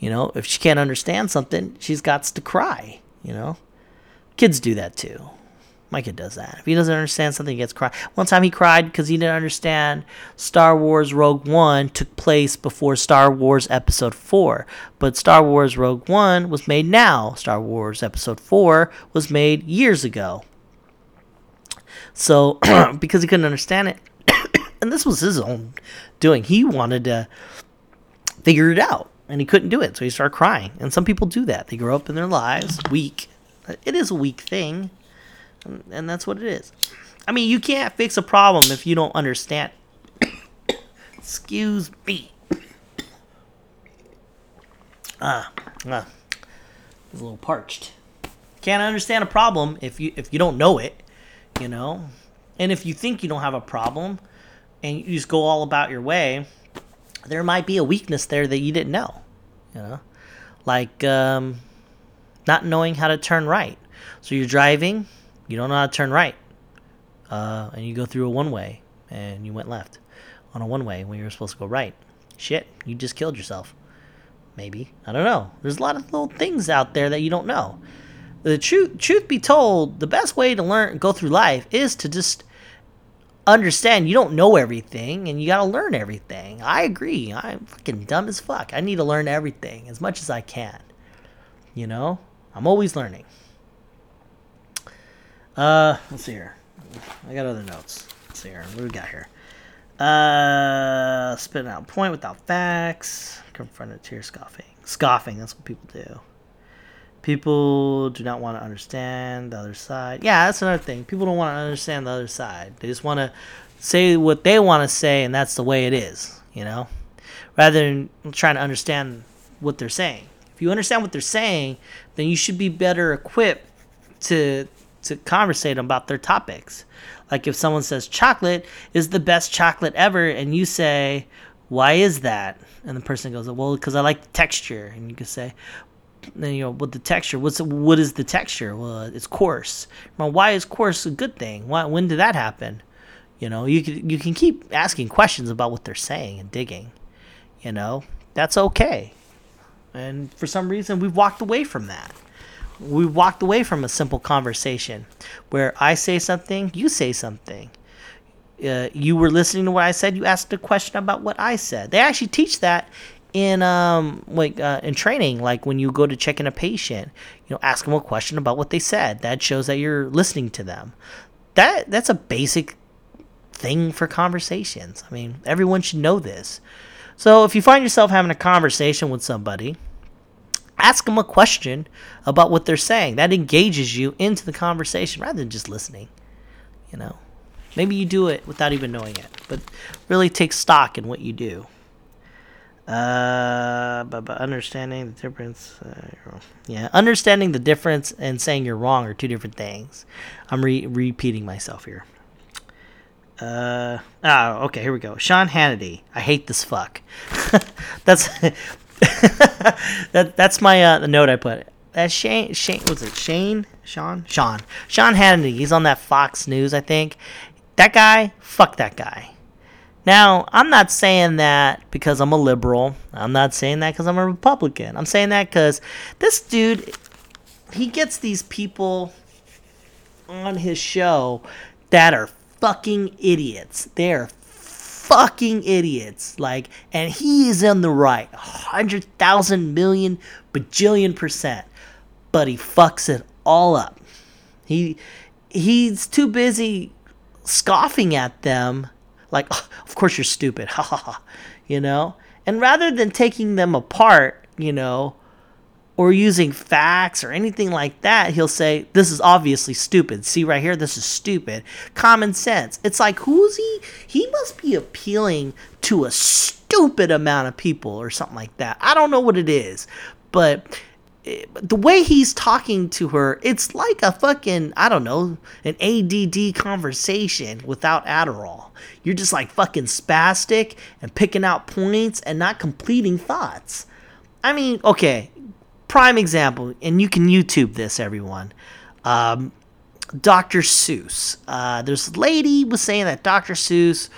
you know. If she can't understand something, she's got to cry. You know, kids do that too. Kid does that. If he doesn't understand something, he gets cried. One time he cried because he didn't understand Star Wars Rogue One took place before Star Wars Episode 4. But Star Wars Rogue One was made now. Star Wars Episode 4 was made years ago. So, because he couldn't understand it, and this was his own doing, he wanted to figure it out. And he couldn't do it. So he started crying. And some people do that. They grow up in their lives weak. It is a weak thing and that's what it is. I mean, you can't fix a problem if you don't understand. Excuse me. Ah, ah, it's a little parched. Can't understand a problem if you if you don't know it, you know. And if you think you don't have a problem, and you just go all about your way, there might be a weakness there that you didn't know, you know, like um, not knowing how to turn right. So you're driving, you don't know how to turn right, uh, and you go through a one way, and you went left on a one way when you were supposed to go right. Shit, you just killed yourself. Maybe I don't know. There's a lot of little things out there that you don't know. The truth, truth be told, the best way to learn, go through life, is to just understand you don't know everything and you got to learn everything. I agree. I'm fucking dumb as fuck. I need to learn everything as much as I can. You know, I'm always learning. Uh, let's see here. I got other notes. Let's see here. What do we got here? Uh, spitting out point without facts. Confronted tear scoffing. Scoffing. That's what people do. People do not want to understand the other side. Yeah, that's another thing. People don't want to understand the other side. They just want to say what they want to say, and that's the way it is. You know, rather than trying to understand what they're saying. If you understand what they're saying, then you should be better equipped to to conversate about their topics. Like if someone says chocolate is the best chocolate ever, and you say, "Why is that?" and the person goes, "Well, because I like the texture," and you can say, then you know what the texture what's what is the texture? Well it's coarse. Well, why is coarse a good thing? Why when did that happen? You know you can you can keep asking questions about what they're saying and digging you know? That's okay. And for some reason we've walked away from that we walked away from a simple conversation where I say something, you say something. Uh, you were listening to what I said. You asked a question about what I said. They actually teach that in um like uh, in training. Like when you go to check in a patient, you know, ask them a question about what they said. That shows that you're listening to them. That that's a basic thing for conversations. I mean, everyone should know this. So if you find yourself having a conversation with somebody ask them a question about what they're saying. That engages you into the conversation rather than just listening. You know, maybe you do it without even knowing it, but really take stock in what you do. Uh, but, but understanding the difference, uh, yeah, understanding the difference and saying you're wrong are two different things. I'm re- repeating myself here. Uh, oh, okay, here we go. Sean Hannity. I hate this fuck. That's that that's my uh, the note I put. That Shane Shane was it Shane Sean Sean Sean Hannity. He's on that Fox News, I think. That guy, fuck that guy. Now, I'm not saying that because I'm a liberal. I'm not saying that because I'm a Republican. I'm saying that because this dude, he gets these people on his show that are fucking idiots. They're fucking idiots. Like, and he is in the right, hundred thousand million bajillion percent. But he fucks it all up. He he's too busy scoffing at them Like, oh, of course you're stupid. Ha ha ha. You know? And rather than taking them apart, you know, or using facts or anything like that, he'll say, This is obviously stupid. See right here, this is stupid. Common sense. It's like, who's he? He must be appealing to a stupid amount of people or something like that. I don't know what it is, but eh, the way he's talking to her, it's like a fucking, I don't know, an ADD conversation without Adderall. You're just like fucking spastic and picking out points and not completing thoughts. I mean, okay, prime example, and you can YouTube this, everyone. Um, Dr. Seuss. Uh, a lady was saying that Dr. Seuss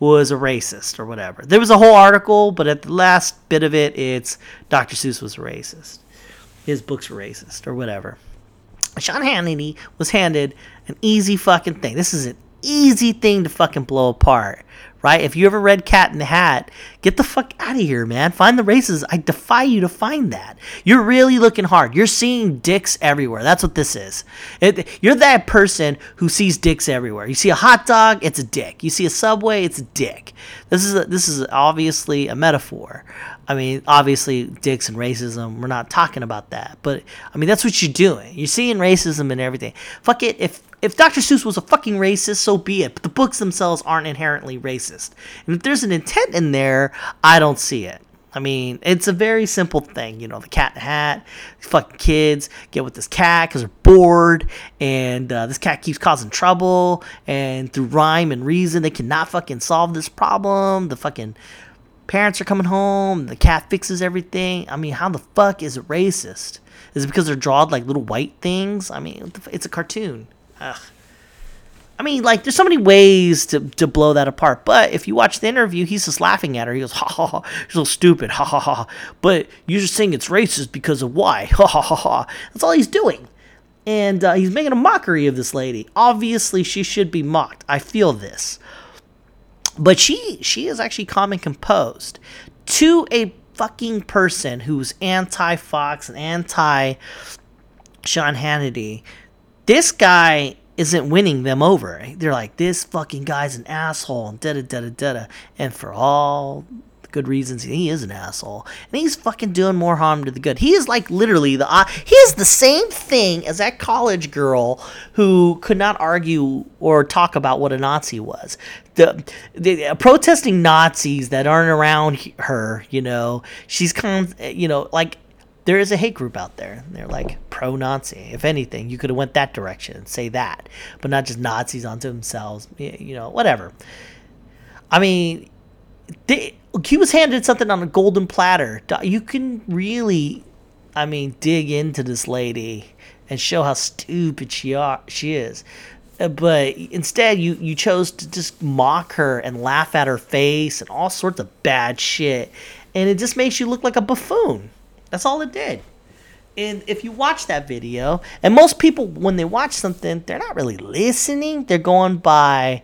was a racist or whatever. There was a whole article, but at the last bit of it, it's Dr. Seuss was a racist. His books were racist or whatever. Sean Hannity was handed an easy fucking thing. This is an easy thing to fucking blow apart right? If you ever read Cat in the Hat, get the fuck out of here, man. Find the races. I defy you to find that. You're really looking hard. You're seeing dicks everywhere. That's what this is. It, you're that person who sees dicks everywhere. You see a hot dog, it's a dick. You see a subway, it's a dick. This is a, this is obviously a metaphor. I mean, obviously, dicks and racism. We're not talking about that, but I mean, that's what you're doing. You're seeing racism and everything. Fuck it. If if Dr. Seuss was a fucking racist, so be it. But the books themselves aren't inherently racist. And if there's an intent in there, I don't see it. I mean, it's a very simple thing. You know, the cat in the hat, fucking kids get with this cat because they're bored, and uh, this cat keeps causing trouble. And through rhyme and reason, they cannot fucking solve this problem. The fucking parents are coming home, the cat fixes everything. I mean, how the fuck is it racist? Is it because they're drawn like little white things? I mean, it's a cartoon. Ugh. I mean, like, there's so many ways to, to blow that apart. But if you watch the interview, he's just laughing at her. He goes, ha ha ha, you're so stupid, ha ha ha. But you're just saying it's racist because of why, ha ha ha ha. That's all he's doing. And uh, he's making a mockery of this lady. Obviously, she should be mocked. I feel this. But she she is actually calm and composed to a fucking person who's anti Fox and anti Sean Hannity this guy isn't winning them over. They're like, this fucking guy's an asshole, and da da da da da. And for all good reasons, he is an asshole, and he's fucking doing more harm to the good. He is like literally the uh, he is the same thing as that college girl who could not argue or talk about what a Nazi was. The, the uh, protesting Nazis that aren't around her, you know, she's kind of, you know, like there is a hate group out there. They're like pro Nazi. If anything, you could have went that direction, say that, but not just Nazis onto themselves. You know, whatever. I mean, they, he was handed something on a golden platter. You can really, I mean, dig into this lady and show how stupid she are, she is. Uh, but instead, you you chose to just mock her and laugh at her face and all sorts of bad shit, and it just makes you look like a buffoon. That's all it did. And if you watch that video, and most people, when they watch something, they're not really listening. They're going by,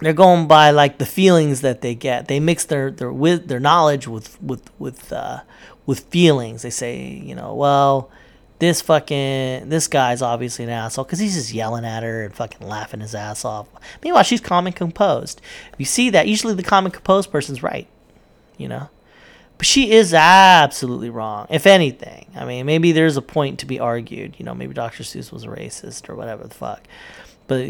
they're going by like the feelings that they get. They mix their their with their knowledge with with with uh, with feelings. They say, you know, well, this fucking this guy's obviously an asshole because he's just yelling at her and fucking laughing his ass off. Meanwhile, she's calm and composed. If you see that, usually the calm and composed person's right. You know. But she is absolutely wrong, if anything. I mean, maybe there's a point to be argued. You know, maybe Dr. Seuss was a racist or whatever the fuck. But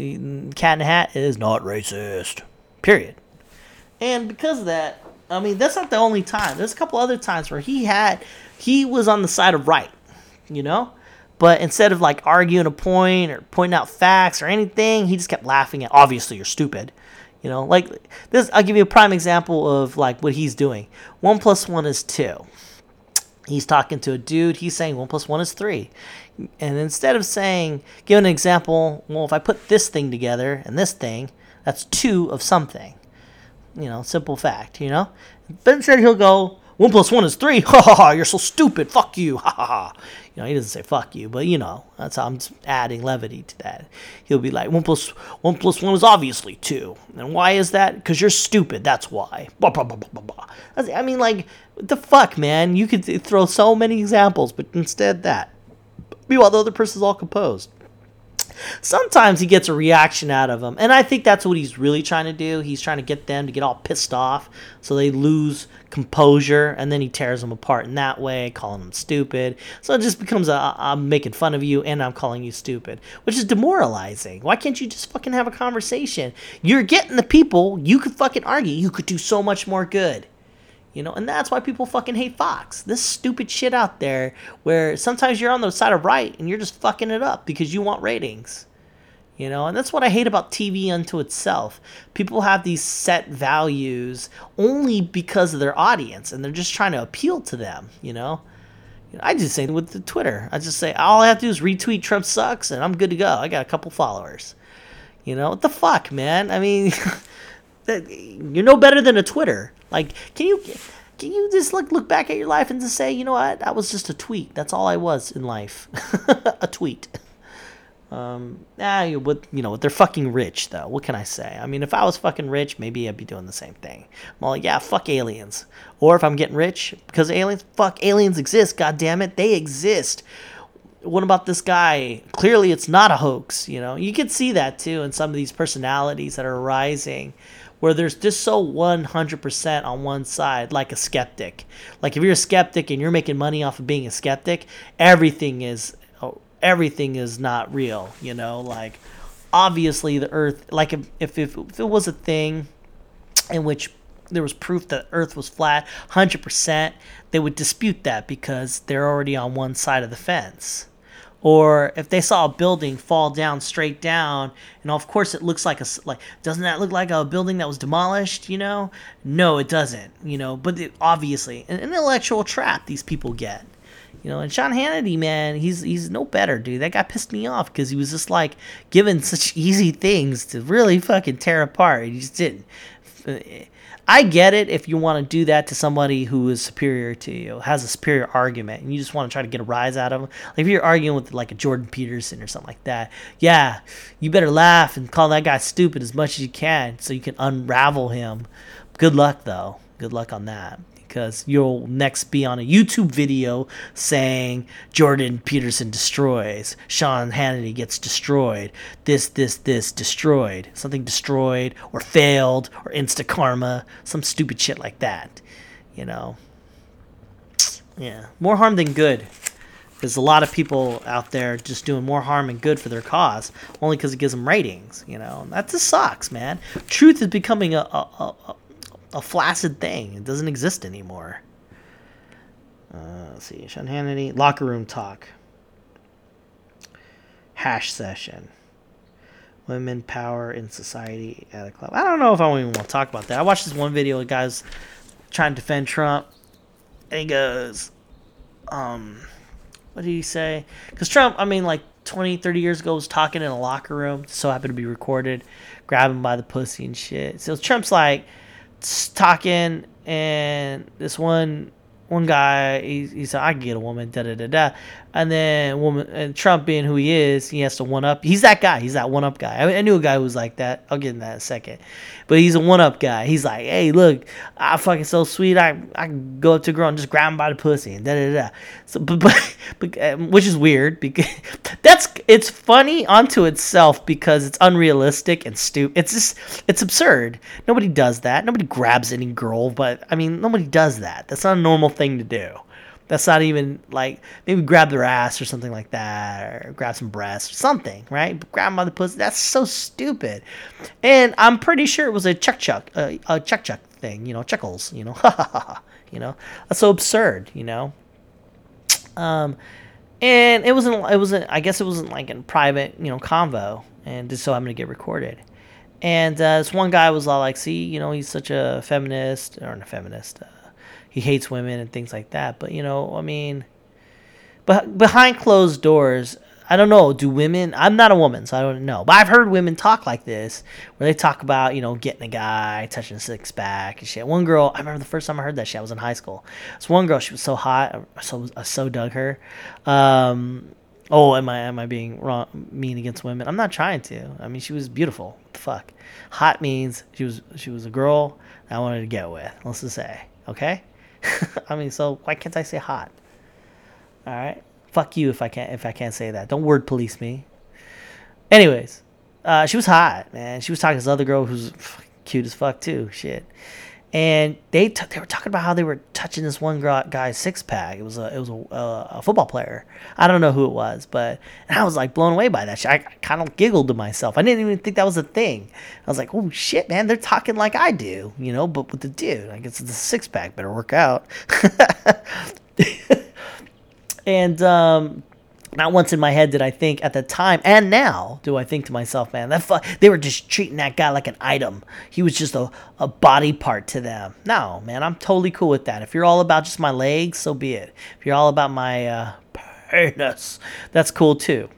Cat in the Hat is not racist. Period. And because of that, I mean, that's not the only time. There's a couple other times where he had, he was on the side of right, you know? But instead of like arguing a point or pointing out facts or anything, he just kept laughing at, obviously, you're stupid. You know, like this, I'll give you a prime example of like what he's doing. One plus one is two. He's talking to a dude. He's saying one plus one is three. And instead of saying, give an example, well, if I put this thing together and this thing, that's two of something. You know, simple fact, you know? But instead he'll go, one plus one is three. Ha ha ha, you're so stupid. Fuck you. Ha ha ha. You know, he doesn't say fuck you, but you know, that's how I'm adding levity to that. He'll be like, one plus one plus one is obviously two. And why is that? Because you're stupid. That's why. Blah, blah, blah, blah, blah. I mean, like, the fuck, man? You could throw so many examples, but instead that. Meanwhile, the other person's all composed. Sometimes he gets a reaction out of them. And I think that's what he's really trying to do. He's trying to get them to get all pissed off so they lose composure and then he tears them apart in that way, calling them stupid. So it just becomes a I'm making fun of you and I'm calling you stupid, which is demoralizing. Why can't you just fucking have a conversation? You're getting the people, you could fucking argue. You could do so much more good. You know, and that's why people fucking hate Fox. This stupid shit out there where sometimes you're on the side of right and you're just fucking it up because you want ratings. You know, and that's what I hate about TV unto itself. People have these set values only because of their audience and they're just trying to appeal to them, you know? I just say with the Twitter. I just say all I have to do is retweet Trump sucks and I'm good to go. I got a couple followers. You know, what the fuck, man? I mean, you're no better than a Twitter. Like, can you can you just look look back at your life and just say, you know what, that was just a tweet. That's all I was in life, a tweet. Um, ah, with you know, they're fucking rich though. What can I say? I mean, if I was fucking rich, maybe I'd be doing the same thing. Like, yeah, fuck aliens. Or if I'm getting rich because aliens, fuck aliens exist. God damn it, they exist. What about this guy? Clearly, it's not a hoax. You know, you can see that too in some of these personalities that are rising where there's just so 100% on one side, like a skeptic. Like if you're a skeptic and you're making money off of being a skeptic, everything is oh, everything is not real, you know? Like obviously the earth like if if, if, if it was a thing in which there was proof that earth was flat 100% they would dispute that because they're already on one side of the fence or if they saw a building fall down straight down and of course it looks like a like doesn't that look like a building that was demolished you know? No it doesn't you know but it, obviously an intellectual trap these people get. You know and sean hannity man he's he's no better dude. That guy pissed me off because he was just like given such easy things to really fucking tear apart. He just didn't eh, I get it if you want to do that to somebody who is superior to you, has a superior argument, and you just want to try to get a rise out of them. Like if you're arguing with like a Jordan Peterson or something like that, yeah, you better laugh and call that guy stupid as much as you can so you can unravel him. Good luck though. Good luck on that because you'll next be on a YouTube video saying Jordan Peterson destroys, Sean Hannity gets destroyed, this, this, this destroyed, something destroyed or failed or insta karma, some stupid shit like that. You know? Yeah. More harm than good. There's a lot of people out there just doing more harm than good for their cause, only because it gives them ratings. You know, that just sucks, man. Truth is becoming a, a, a, a flaccid thing. It doesn't exist anymore. Uh, let's see. Sean Hannity. Locker room talk. Hash session. Women power in society at a club. I don't know if I even want to talk about that. I watched this one video of guys trying to defend Trump. And he goes, um, what did he say? Because Trump, I mean, like 20, 30 years ago, was talking in a locker room. So happened to be recorded. Grab him by the pussy and shit. So Trump's like, talking, and this one one guy he, he said I can get a woman da da da da, and then woman and Trump being who he is, he has to one up. He's that guy. He's that one up guy. I, I knew a guy who was like that. I'll get in that in a second, but he's a one up guy. He's like, hey, look, I fucking so sweet. I I go up to a girl and just grab him by the pussy and da da da. So, but, but, but um, which is weird because that's it's funny onto itself because it's unrealistic and stupid. It's just it's absurd. Nobody does that. Nobody grabs any girl, but I mean, nobody does that. That's not a normal thing to do. That's not even like maybe grab their ass or something like that, or grab some breasts or something, right? But grab pussy. That's so stupid. And I'm pretty sure it was a chuck chuck, uh, a chuck chuck thing, you know, chuckles, you know, Ha ha ha you know. That's so absurd, you know. Um, and it wasn't. It wasn't. I guess it wasn't like in private, you know, convo, and just so I'm gonna get recorded. And uh, this one guy was all like, "See, you know, he's such a feminist or a feminist." Uh, he hates women and things like that. But you know, I mean, but behind closed doors, I don't know. Do women? I'm not a woman, so I don't know. But I've heard women talk like this, where they talk about you know getting a guy, touching a six pack and shit. One girl, I remember the first time I heard that shit. I was in high school. This one girl, she was so hot, so I so dug her. Um, oh, am I am I being wrong, mean against women? I'm not trying to. I mean, she was beautiful. What the fuck? Hot means she was she was a girl I wanted to get with. Let's just say, okay. I mean, so why can't I say hot? All right, fuck you if I can't if I can't say that. Don't word police me. Anyways, uh, she was hot, man. She was talking to this other girl who's cute as fuck too. Shit. And they t- they were talking about how they were touching this one guy's six pack. It was a it was a, uh, a football player. I don't know who it was, but I was like blown away by that. Shit. I kind of giggled to myself. I didn't even think that was a thing. I was like, oh shit, man, they're talking like I do, you know, but with the dude. I guess it's a six pack. Better work out. and um, not once in my head did I think at the time and now do I think to myself, man, that fu- they were just treating that guy like an item. He was just a, a body part to them. No, man, I'm totally cool with that. If you're all about just my legs, so be it. If you're all about my uh, penis, that's cool too.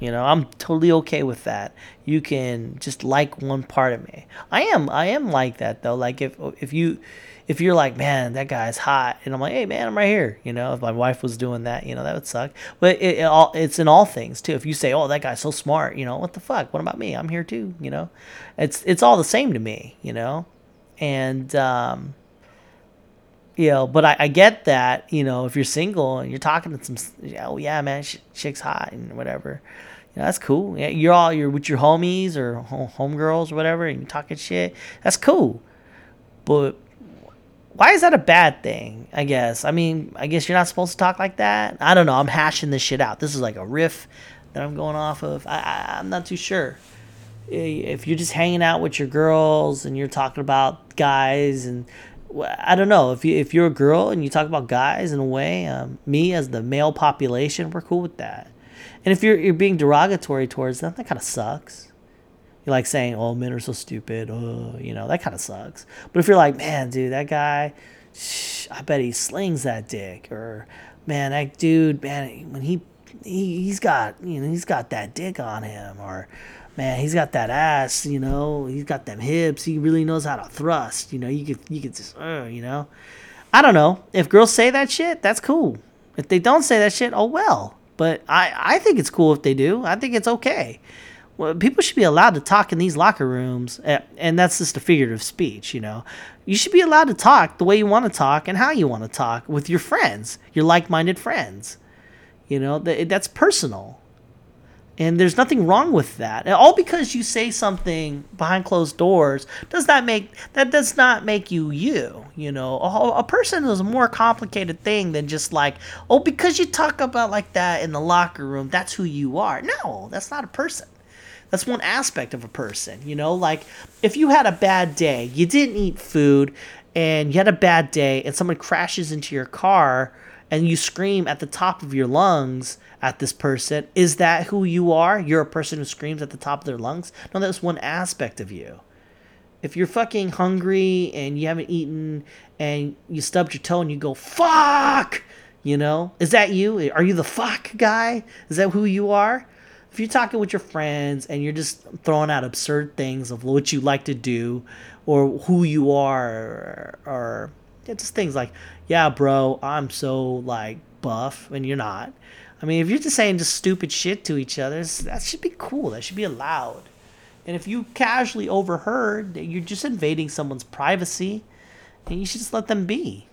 You know, I'm totally okay with that. You can just like one part of me. I am I am like that though. Like if if you if you're like, man, that guy's hot, and I'm like, hey, man, I'm right here. You know, if my wife was doing that, you know, that would suck. But it, it all it's in all things too. If you say, oh, that guy's so smart, you know, what the fuck? What about me? I'm here too. You know, it's it's all the same to me. You know, and um, you know, but I, I get that. You know, if you're single and you're talking to some, oh yeah, man, sh- chick's hot and whatever. That's cool. Yeah, you're all you're with your homies or homegirls or whatever, and you're talking shit. That's cool. But why is that a bad thing? I guess. I mean, I guess you're not supposed to talk like that. I don't know. I'm hashing this shit out. This is like a riff that I'm going off of. I, I I'm not too sure. If you're just hanging out with your girls and you're talking about guys and I don't know if you if you're a girl and you talk about guys in a way, um, me as the male population, we're cool with that. And if you're you're being derogatory towards them, that kind of sucks. You're like saying, "Oh, men are so stupid." Oh, you know that kind of sucks. But if you're like, "Man, dude, that guy, shh, I bet he slings that dick," or "Man, that dude, man, when he, he he's got you know he's got that dick on him," or man, he's got that ass, you know, he's got them hips, he really knows how to thrust, you know, you could you could just, uh, you know. I don't know. If girls say that shit, that's cool. If they don't say that shit, oh well. But I I think it's cool if they do. I think it's okay well, people should be allowed to talk in these locker rooms, and that's just a figurative speech, you know. You should be allowed to talk the way you want to talk and how you want to talk with your friends, your like-minded friends. You know, that's personal. And there's nothing wrong with that. all because you say something behind closed doors does that make that does not make you you. You know, a, a person is a more complicated thing than just like, oh, because you talk about like that in the locker room, that's who you are. No, that's not a person. That's one aspect of a person, you know? Like if you had a bad day, you didn't eat food and you had a bad day and someone crashes into your car and you scream at the top of your lungs at this person, is that who you are? You're a person who screams at the top of their lungs? No, that's one aspect of you. If you're fucking hungry and you haven't eaten and you stubbed your toe and you go, fuck! You know? Is that you? Are you the fuck guy? Is that who you are? If you're talking with your friends and you're just throwing out absurd things of what you like to do or who you are or, or just things like yeah bro i'm so like buff and you're not. I mean if you're just saying just stupid shit to each other that should be cool. That should be allowed. And if you casually overheard you're just invading someone's privacy and you should just let them be.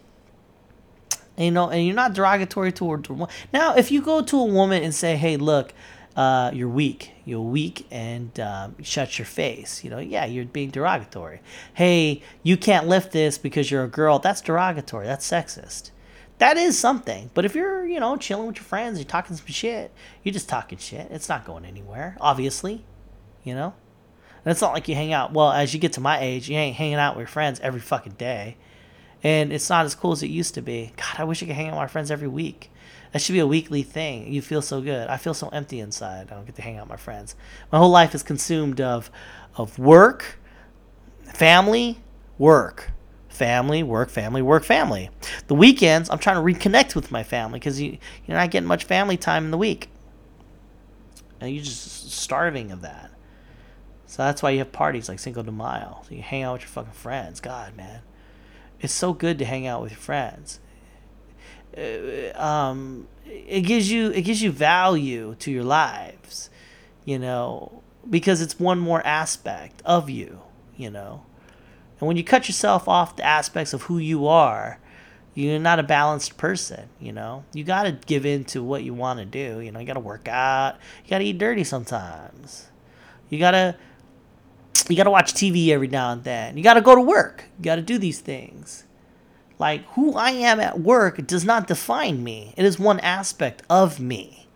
And, you know and you're not derogatory toward now if you go to a woman and say hey look uh, you're weak. You're weak and um, shut your face. You know, yeah, you're being derogatory. Hey, you can't lift this because you're a girl. That's derogatory. That's sexist. That is something. But if you're, you know, chilling with your friends, you're talking some shit, you're just talking shit. It's not going anywhere, obviously. You know? And it's not like you hang out. Well, as you get to my age, you ain't hanging out with your friends every fucking day. And it's not as cool as it used to be. God, I wish I could hang out with my friends every week. That should be a weekly thing. You feel so good. I feel so empty inside. I don't get to hang out with my friends. My whole life is consumed of of work, family, work, family, work, family, work, family. The weekends, I'm trying to reconnect with my family because you you're not getting much family time in the week, and you're just starving of that. So that's why you have parties like Cinco de Mayo. So you hang out with your fucking friends. God, man, it's so good to hang out with your friends. Uh, um, it gives you it gives you value to your lives, you know, because it's one more aspect of you, you know. And when you cut yourself off the aspects of who you are, you're not a balanced person, you know. You got to give in to what you want to do, you know. You got to work out, you got to eat dirty sometimes. You gotta you gotta watch TV every now and then. You gotta go to work. You gotta do these things. Like who I am at work does not define me. It is one aspect of me.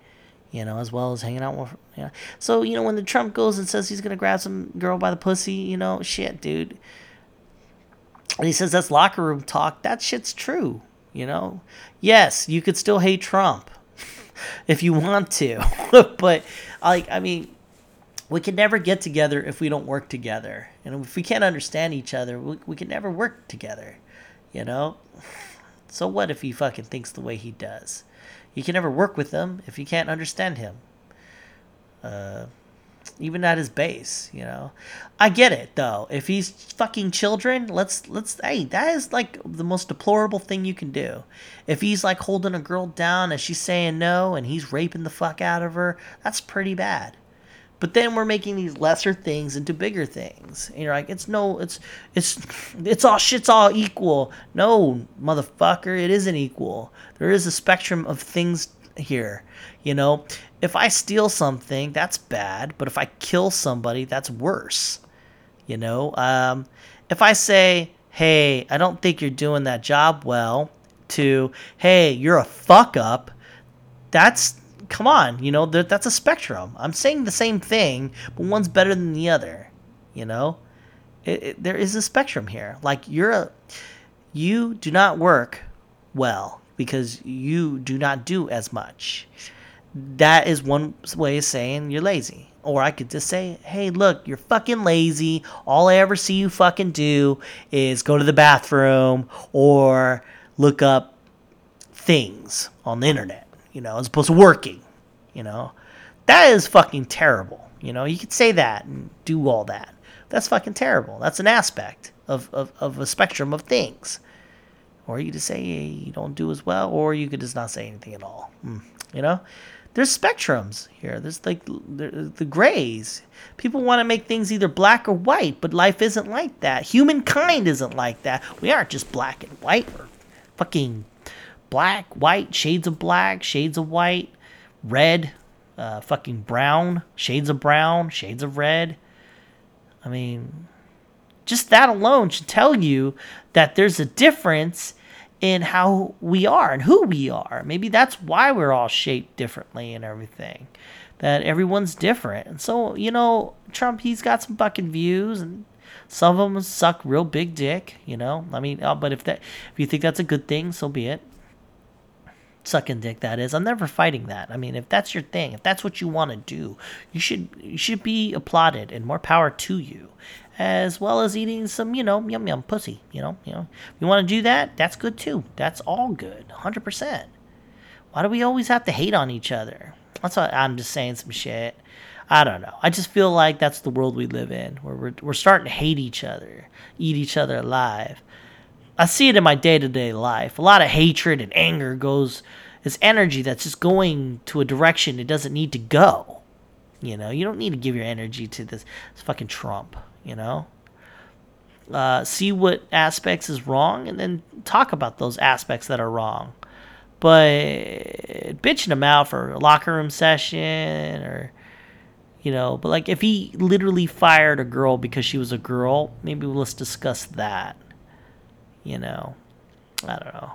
You know, as well as hanging out with know. So, you know, when the Trump goes and says he's gonna grab some girl by the pussy, you know, shit, dude. And he says that's locker room talk, that shit's true, you know? Yes, you could still hate Trump if you want to. but like I mean, we can never get together if we don't work together. And if we can't understand each other, we, we can never work together. You know? So what if he fucking thinks the way he does? You can never work with him if you can't understand him. Uh, even at his base, you know. I get it though. If he's fucking children, let's let's hey, that is like the most deplorable thing you can do. If he's like holding a girl down and she's saying no and he's raping the fuck out of her, that's pretty bad. But then we're making these lesser things into bigger things. And you're like, it's no, it's, it's, it's all shit's all equal. No, motherfucker, it isn't equal. There is a spectrum of things here. You know, if I steal something, that's bad. But if I kill somebody, that's worse. You know, um, if I say, hey, I don't think you're doing that job well, to, hey, you're a fuck up, that's come on, you know, that's a spectrum. I'm saying the same thing, but one's better than the other. You know, it, it, there is a spectrum here. Like you're a, you do not work well because you do not do as much. That is one way of saying you're lazy. Or I could just say, hey, look, you're fucking lazy. All I ever see you fucking do is go to the bathroom or look up things on the internet you know, as opposed to working, you know. That is fucking terrible. You know, you could say that and do all that. That's fucking terrible. That's an aspect of, of, of a spectrum of things. Or you could just say you don't do as well, or you could just not say anything at all. Mm, you know? There's spectrums here. There's like the, the grays. People want to make things either black or white, but life isn't like that. Humankind isn't like that. We aren't just black and white We're fucking black, white, shades of black, shades of white, red, uh, fucking brown, shades of brown, shades of red. I mean, just that alone should tell you that there's a difference in how we are and who we are. Maybe that's why we're all shaped differently and everything. That everyone's different. And so, you know, Trump, he's got some fucking views and some of them suck real big dick, you know. I mean, uh, but if that if you think that's a good thing, so be it sucking dick that is i'm never fighting that. I mean if that's your thing if that's what you want to do you should you should be applauded and more power to you as well as eating some you know yum yum pussy you know you know. If you want to do that? That's good too. That's all good 100% why do we always have to hate on each other? That's what i'm just saying some shit. I don't know. I just feel like that's the world we live in where we're, we're starting to hate each other eat each other alive I see it in my day to day life. A lot of hatred and anger goes, it's energy that's just going to a direction it doesn't need to go. You know, you don't need to give your energy to this, this fucking Trump, you know? Uh, see what aspects is wrong and then talk about those aspects that are wrong. But bitching him out for a locker room session or, you know, but like if he literally fired a girl because she was a girl, maybe let's discuss that you know, I don't know.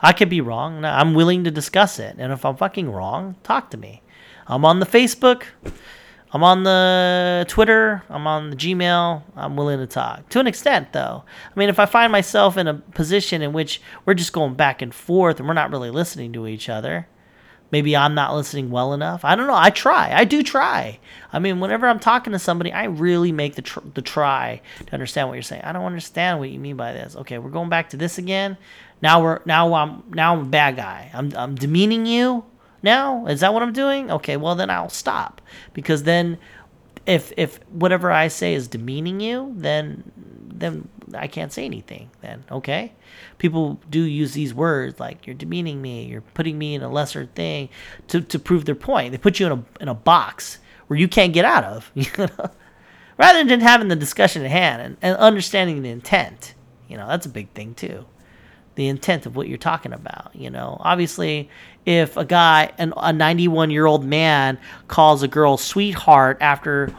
I could be wrong. I'm willing to discuss it. And if I'm fucking wrong, talk to me. I'm on the Facebook. I'm on the Twitter. I'm on the Gmail. I'm willing to talk. To an extent, though. I mean, if I find myself in a position in which we're just going back and forth and we're not really listening to each other, maybe I'm not listening well enough. I don't know. I try. I do try. I mean, whenever I'm talking to somebody, I really make the tr- the try to understand what you're saying. I don't understand what you mean by this. Okay, we're going back to this again. Now we're now I'm now I'm a bad guy. I'm I'm demeaning you. Now is that what I'm doing? Okay, well then I'll stop because then if if whatever I say is demeaning you, then then I can't say anything. Then okay, people do use these words like you're demeaning me, you're putting me in a lesser thing to, to prove their point. They put you in a in a box where you can't get out of, you know? rather than having the discussion at hand and, and understanding the intent. You know, that's a big thing too. The intent of what you're talking about. You know, obviously, if a guy, an, a 91 year old man, calls a girl sweetheart after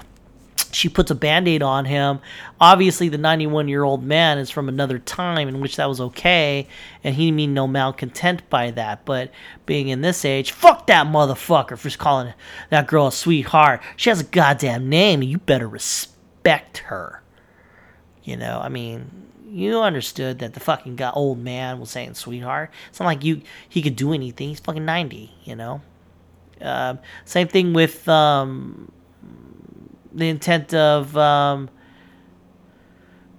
she puts a band-aid on him. Obviously the 91 year old man is from another time in which that was okay and he mean no malcontent by that. But being in this age fuck that motherfucker for calling that girl a sweetheart. She has a goddamn name you better respect her. You know i mean you understood that the fucking guy, old man was saying sweetheart. It's not like you he could do anything. He's fucking 90 you know? Uh, same thing with um, the intent of, um,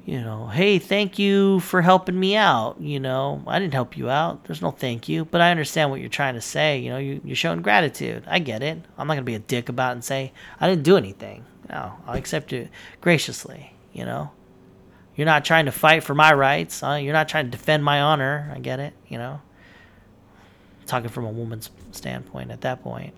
you know, hey, thank you for helping me out. You know, I didn't help you out. There's no thank you, but I understand what you're trying to say. You know, you, you're showing gratitude. I get it. I'm not going to be a dick about it and say, I didn't do anything. No, I'll accept it graciously, you know. You're not trying to fight for my rights. You're not trying to defend my honor. I get it, you know. Talking from a woman's standpoint at that point.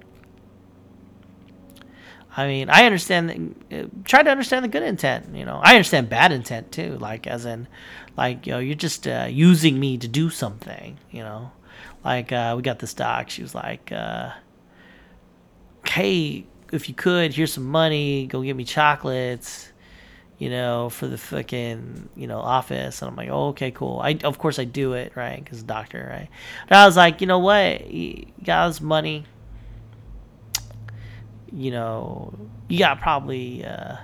I mean, I understand. Uh, try to understand the good intent. You know, I understand bad intent too. Like, as in, like, you know, you're just uh, using me to do something. You know, like uh, we got this doc. She was like, uh, "Hey, if you could, here's some money. Go get me chocolates." You know, for the fucking you know office, and I'm like, oh, okay, cool. I of course I do it, right? Because doctor, right? And I was like, you know what? You got money you know, you got probably uh,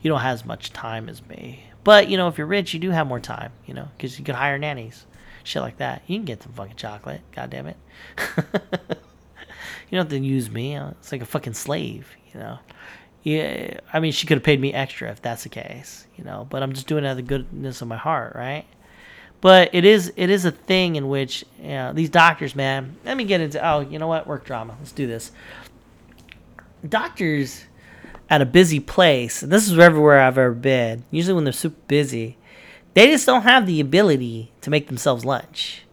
you don't have as much time as me. But you know, if you're rich, you do have more time. You know, because you can hire nannies, shit like that. You can get some fucking chocolate. God damn it. you don't have to use me. It's like a fucking slave. You know. Yeah, I mean, she could have paid me extra if that's the case. You know, but I'm just doing it out of the goodness of my heart, right? But it is it is a thing in which you know, these doctors, man. Let me get into oh, you know what? Work drama. Let's do this doctors at a busy place, and this is everywhere I've ever been, usually when they're super busy, they just don't have the ability to make themselves lunch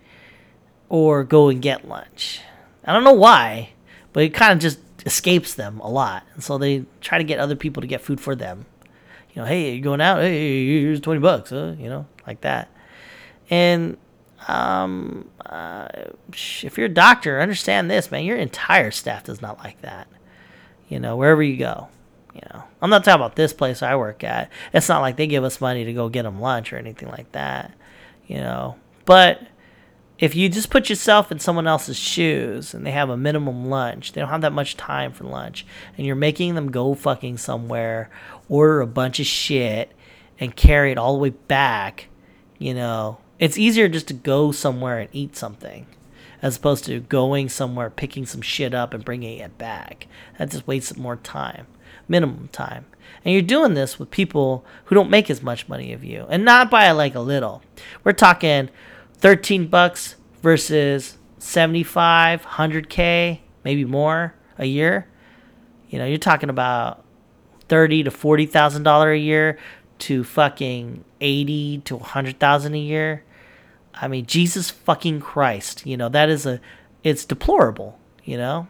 or go and get lunch. I don't know why, but it kind of just escapes them a lot. And so they try to get other people to get food for them. You know, hey, you're going out? Hey, here's 20 bucks, huh? You know, like that. And um, uh, if you're a doctor, understand this, man. Your entire staff does not like that you know, wherever you go. You know, I'm not talking about this place I work at. It's not like they give us money to go get them lunch or anything like that, you know. But if you just put yourself in someone else's shoes and they have a minimum lunch, they don't have that much time for lunch, and you're making them go fucking somewhere, order a bunch of shit, and carry it all the way back, you know, it's easier just to go somewhere and eat something as opposed to going somewhere, picking some shit up, and bringing it back. That just wastes more time, minimum time. And you're doing this with people who don't make as much money of you, and not by like a little. We're talking 13 bucks versus 75, 100k, maybe more a year. You know, you're talking about thirty to forty thousand dollar a year to fucking eighty to hundred thousand a year. I mean, Jesus fucking Christ, you know, that is a, it's deplorable, you know,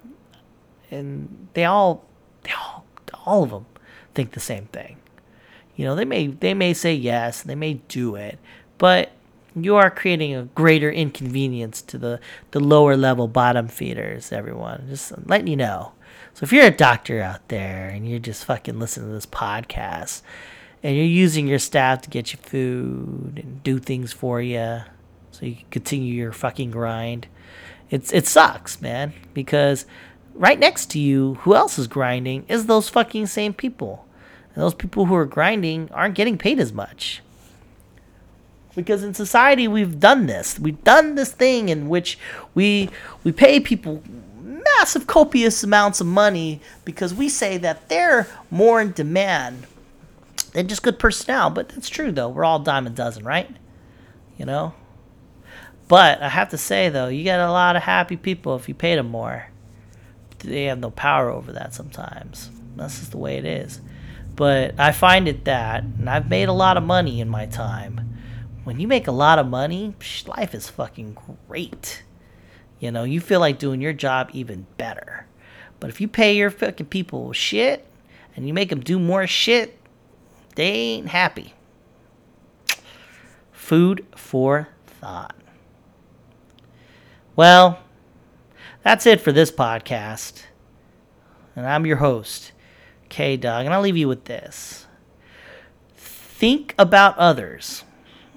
and they all, they all, all of them think the same thing. You know, they may, they may say yes, they may do it, but you are creating a greater inconvenience to the, the lower level bottom feeders, everyone. Just letting you know. So if you're a doctor out there and you're just fucking listening to this podcast and you're using your staff to get you food and do things for you, so you can continue your fucking grind. It's it sucks, man, because right next to you, who else is grinding is those fucking same people. And those people who are grinding aren't getting paid as much. Because in society we've done this. We've done this thing in which we we pay people massive copious amounts of money because we say that they're more in demand than just good personnel. But that's true though. We're all dime a dozen, right? You know? But I have to say though, you get a lot of happy people if you pay them more. They have no power over that sometimes. That's just the way it is. But I find it that, and I've made a lot of money in my time. When you make a lot of money, life is fucking great. You know, you feel like doing your job even better. But if you pay your fucking people shit and you make them do more shit, they ain't happy. Food for thought. Well, that's it for this podcast. And I'm your host, Okay, Doug, and I'll leave you with this. Think about others.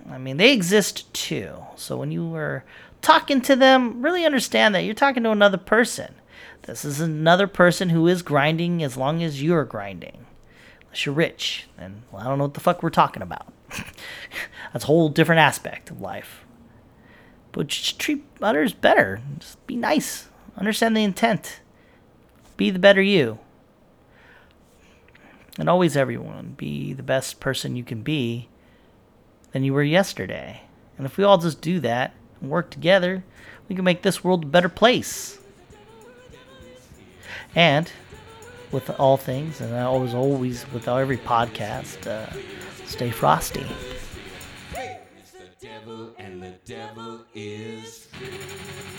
I mean, they exist too. So when you are talking to them, really understand that you're talking to another person. This is another person who is grinding as long as you're grinding. Unless you're rich, and well, I don't know what the fuck we're talking about. That's a whole different aspect of life. But just treat others better. Just be nice. Understand the intent. Be the better you. And always, everyone, be the best person you can be than you were yesterday. And if we all just do that and work together, we can make this world a better place. And with all things, and I always, always with every podcast, uh, stay frosty and the devil is free.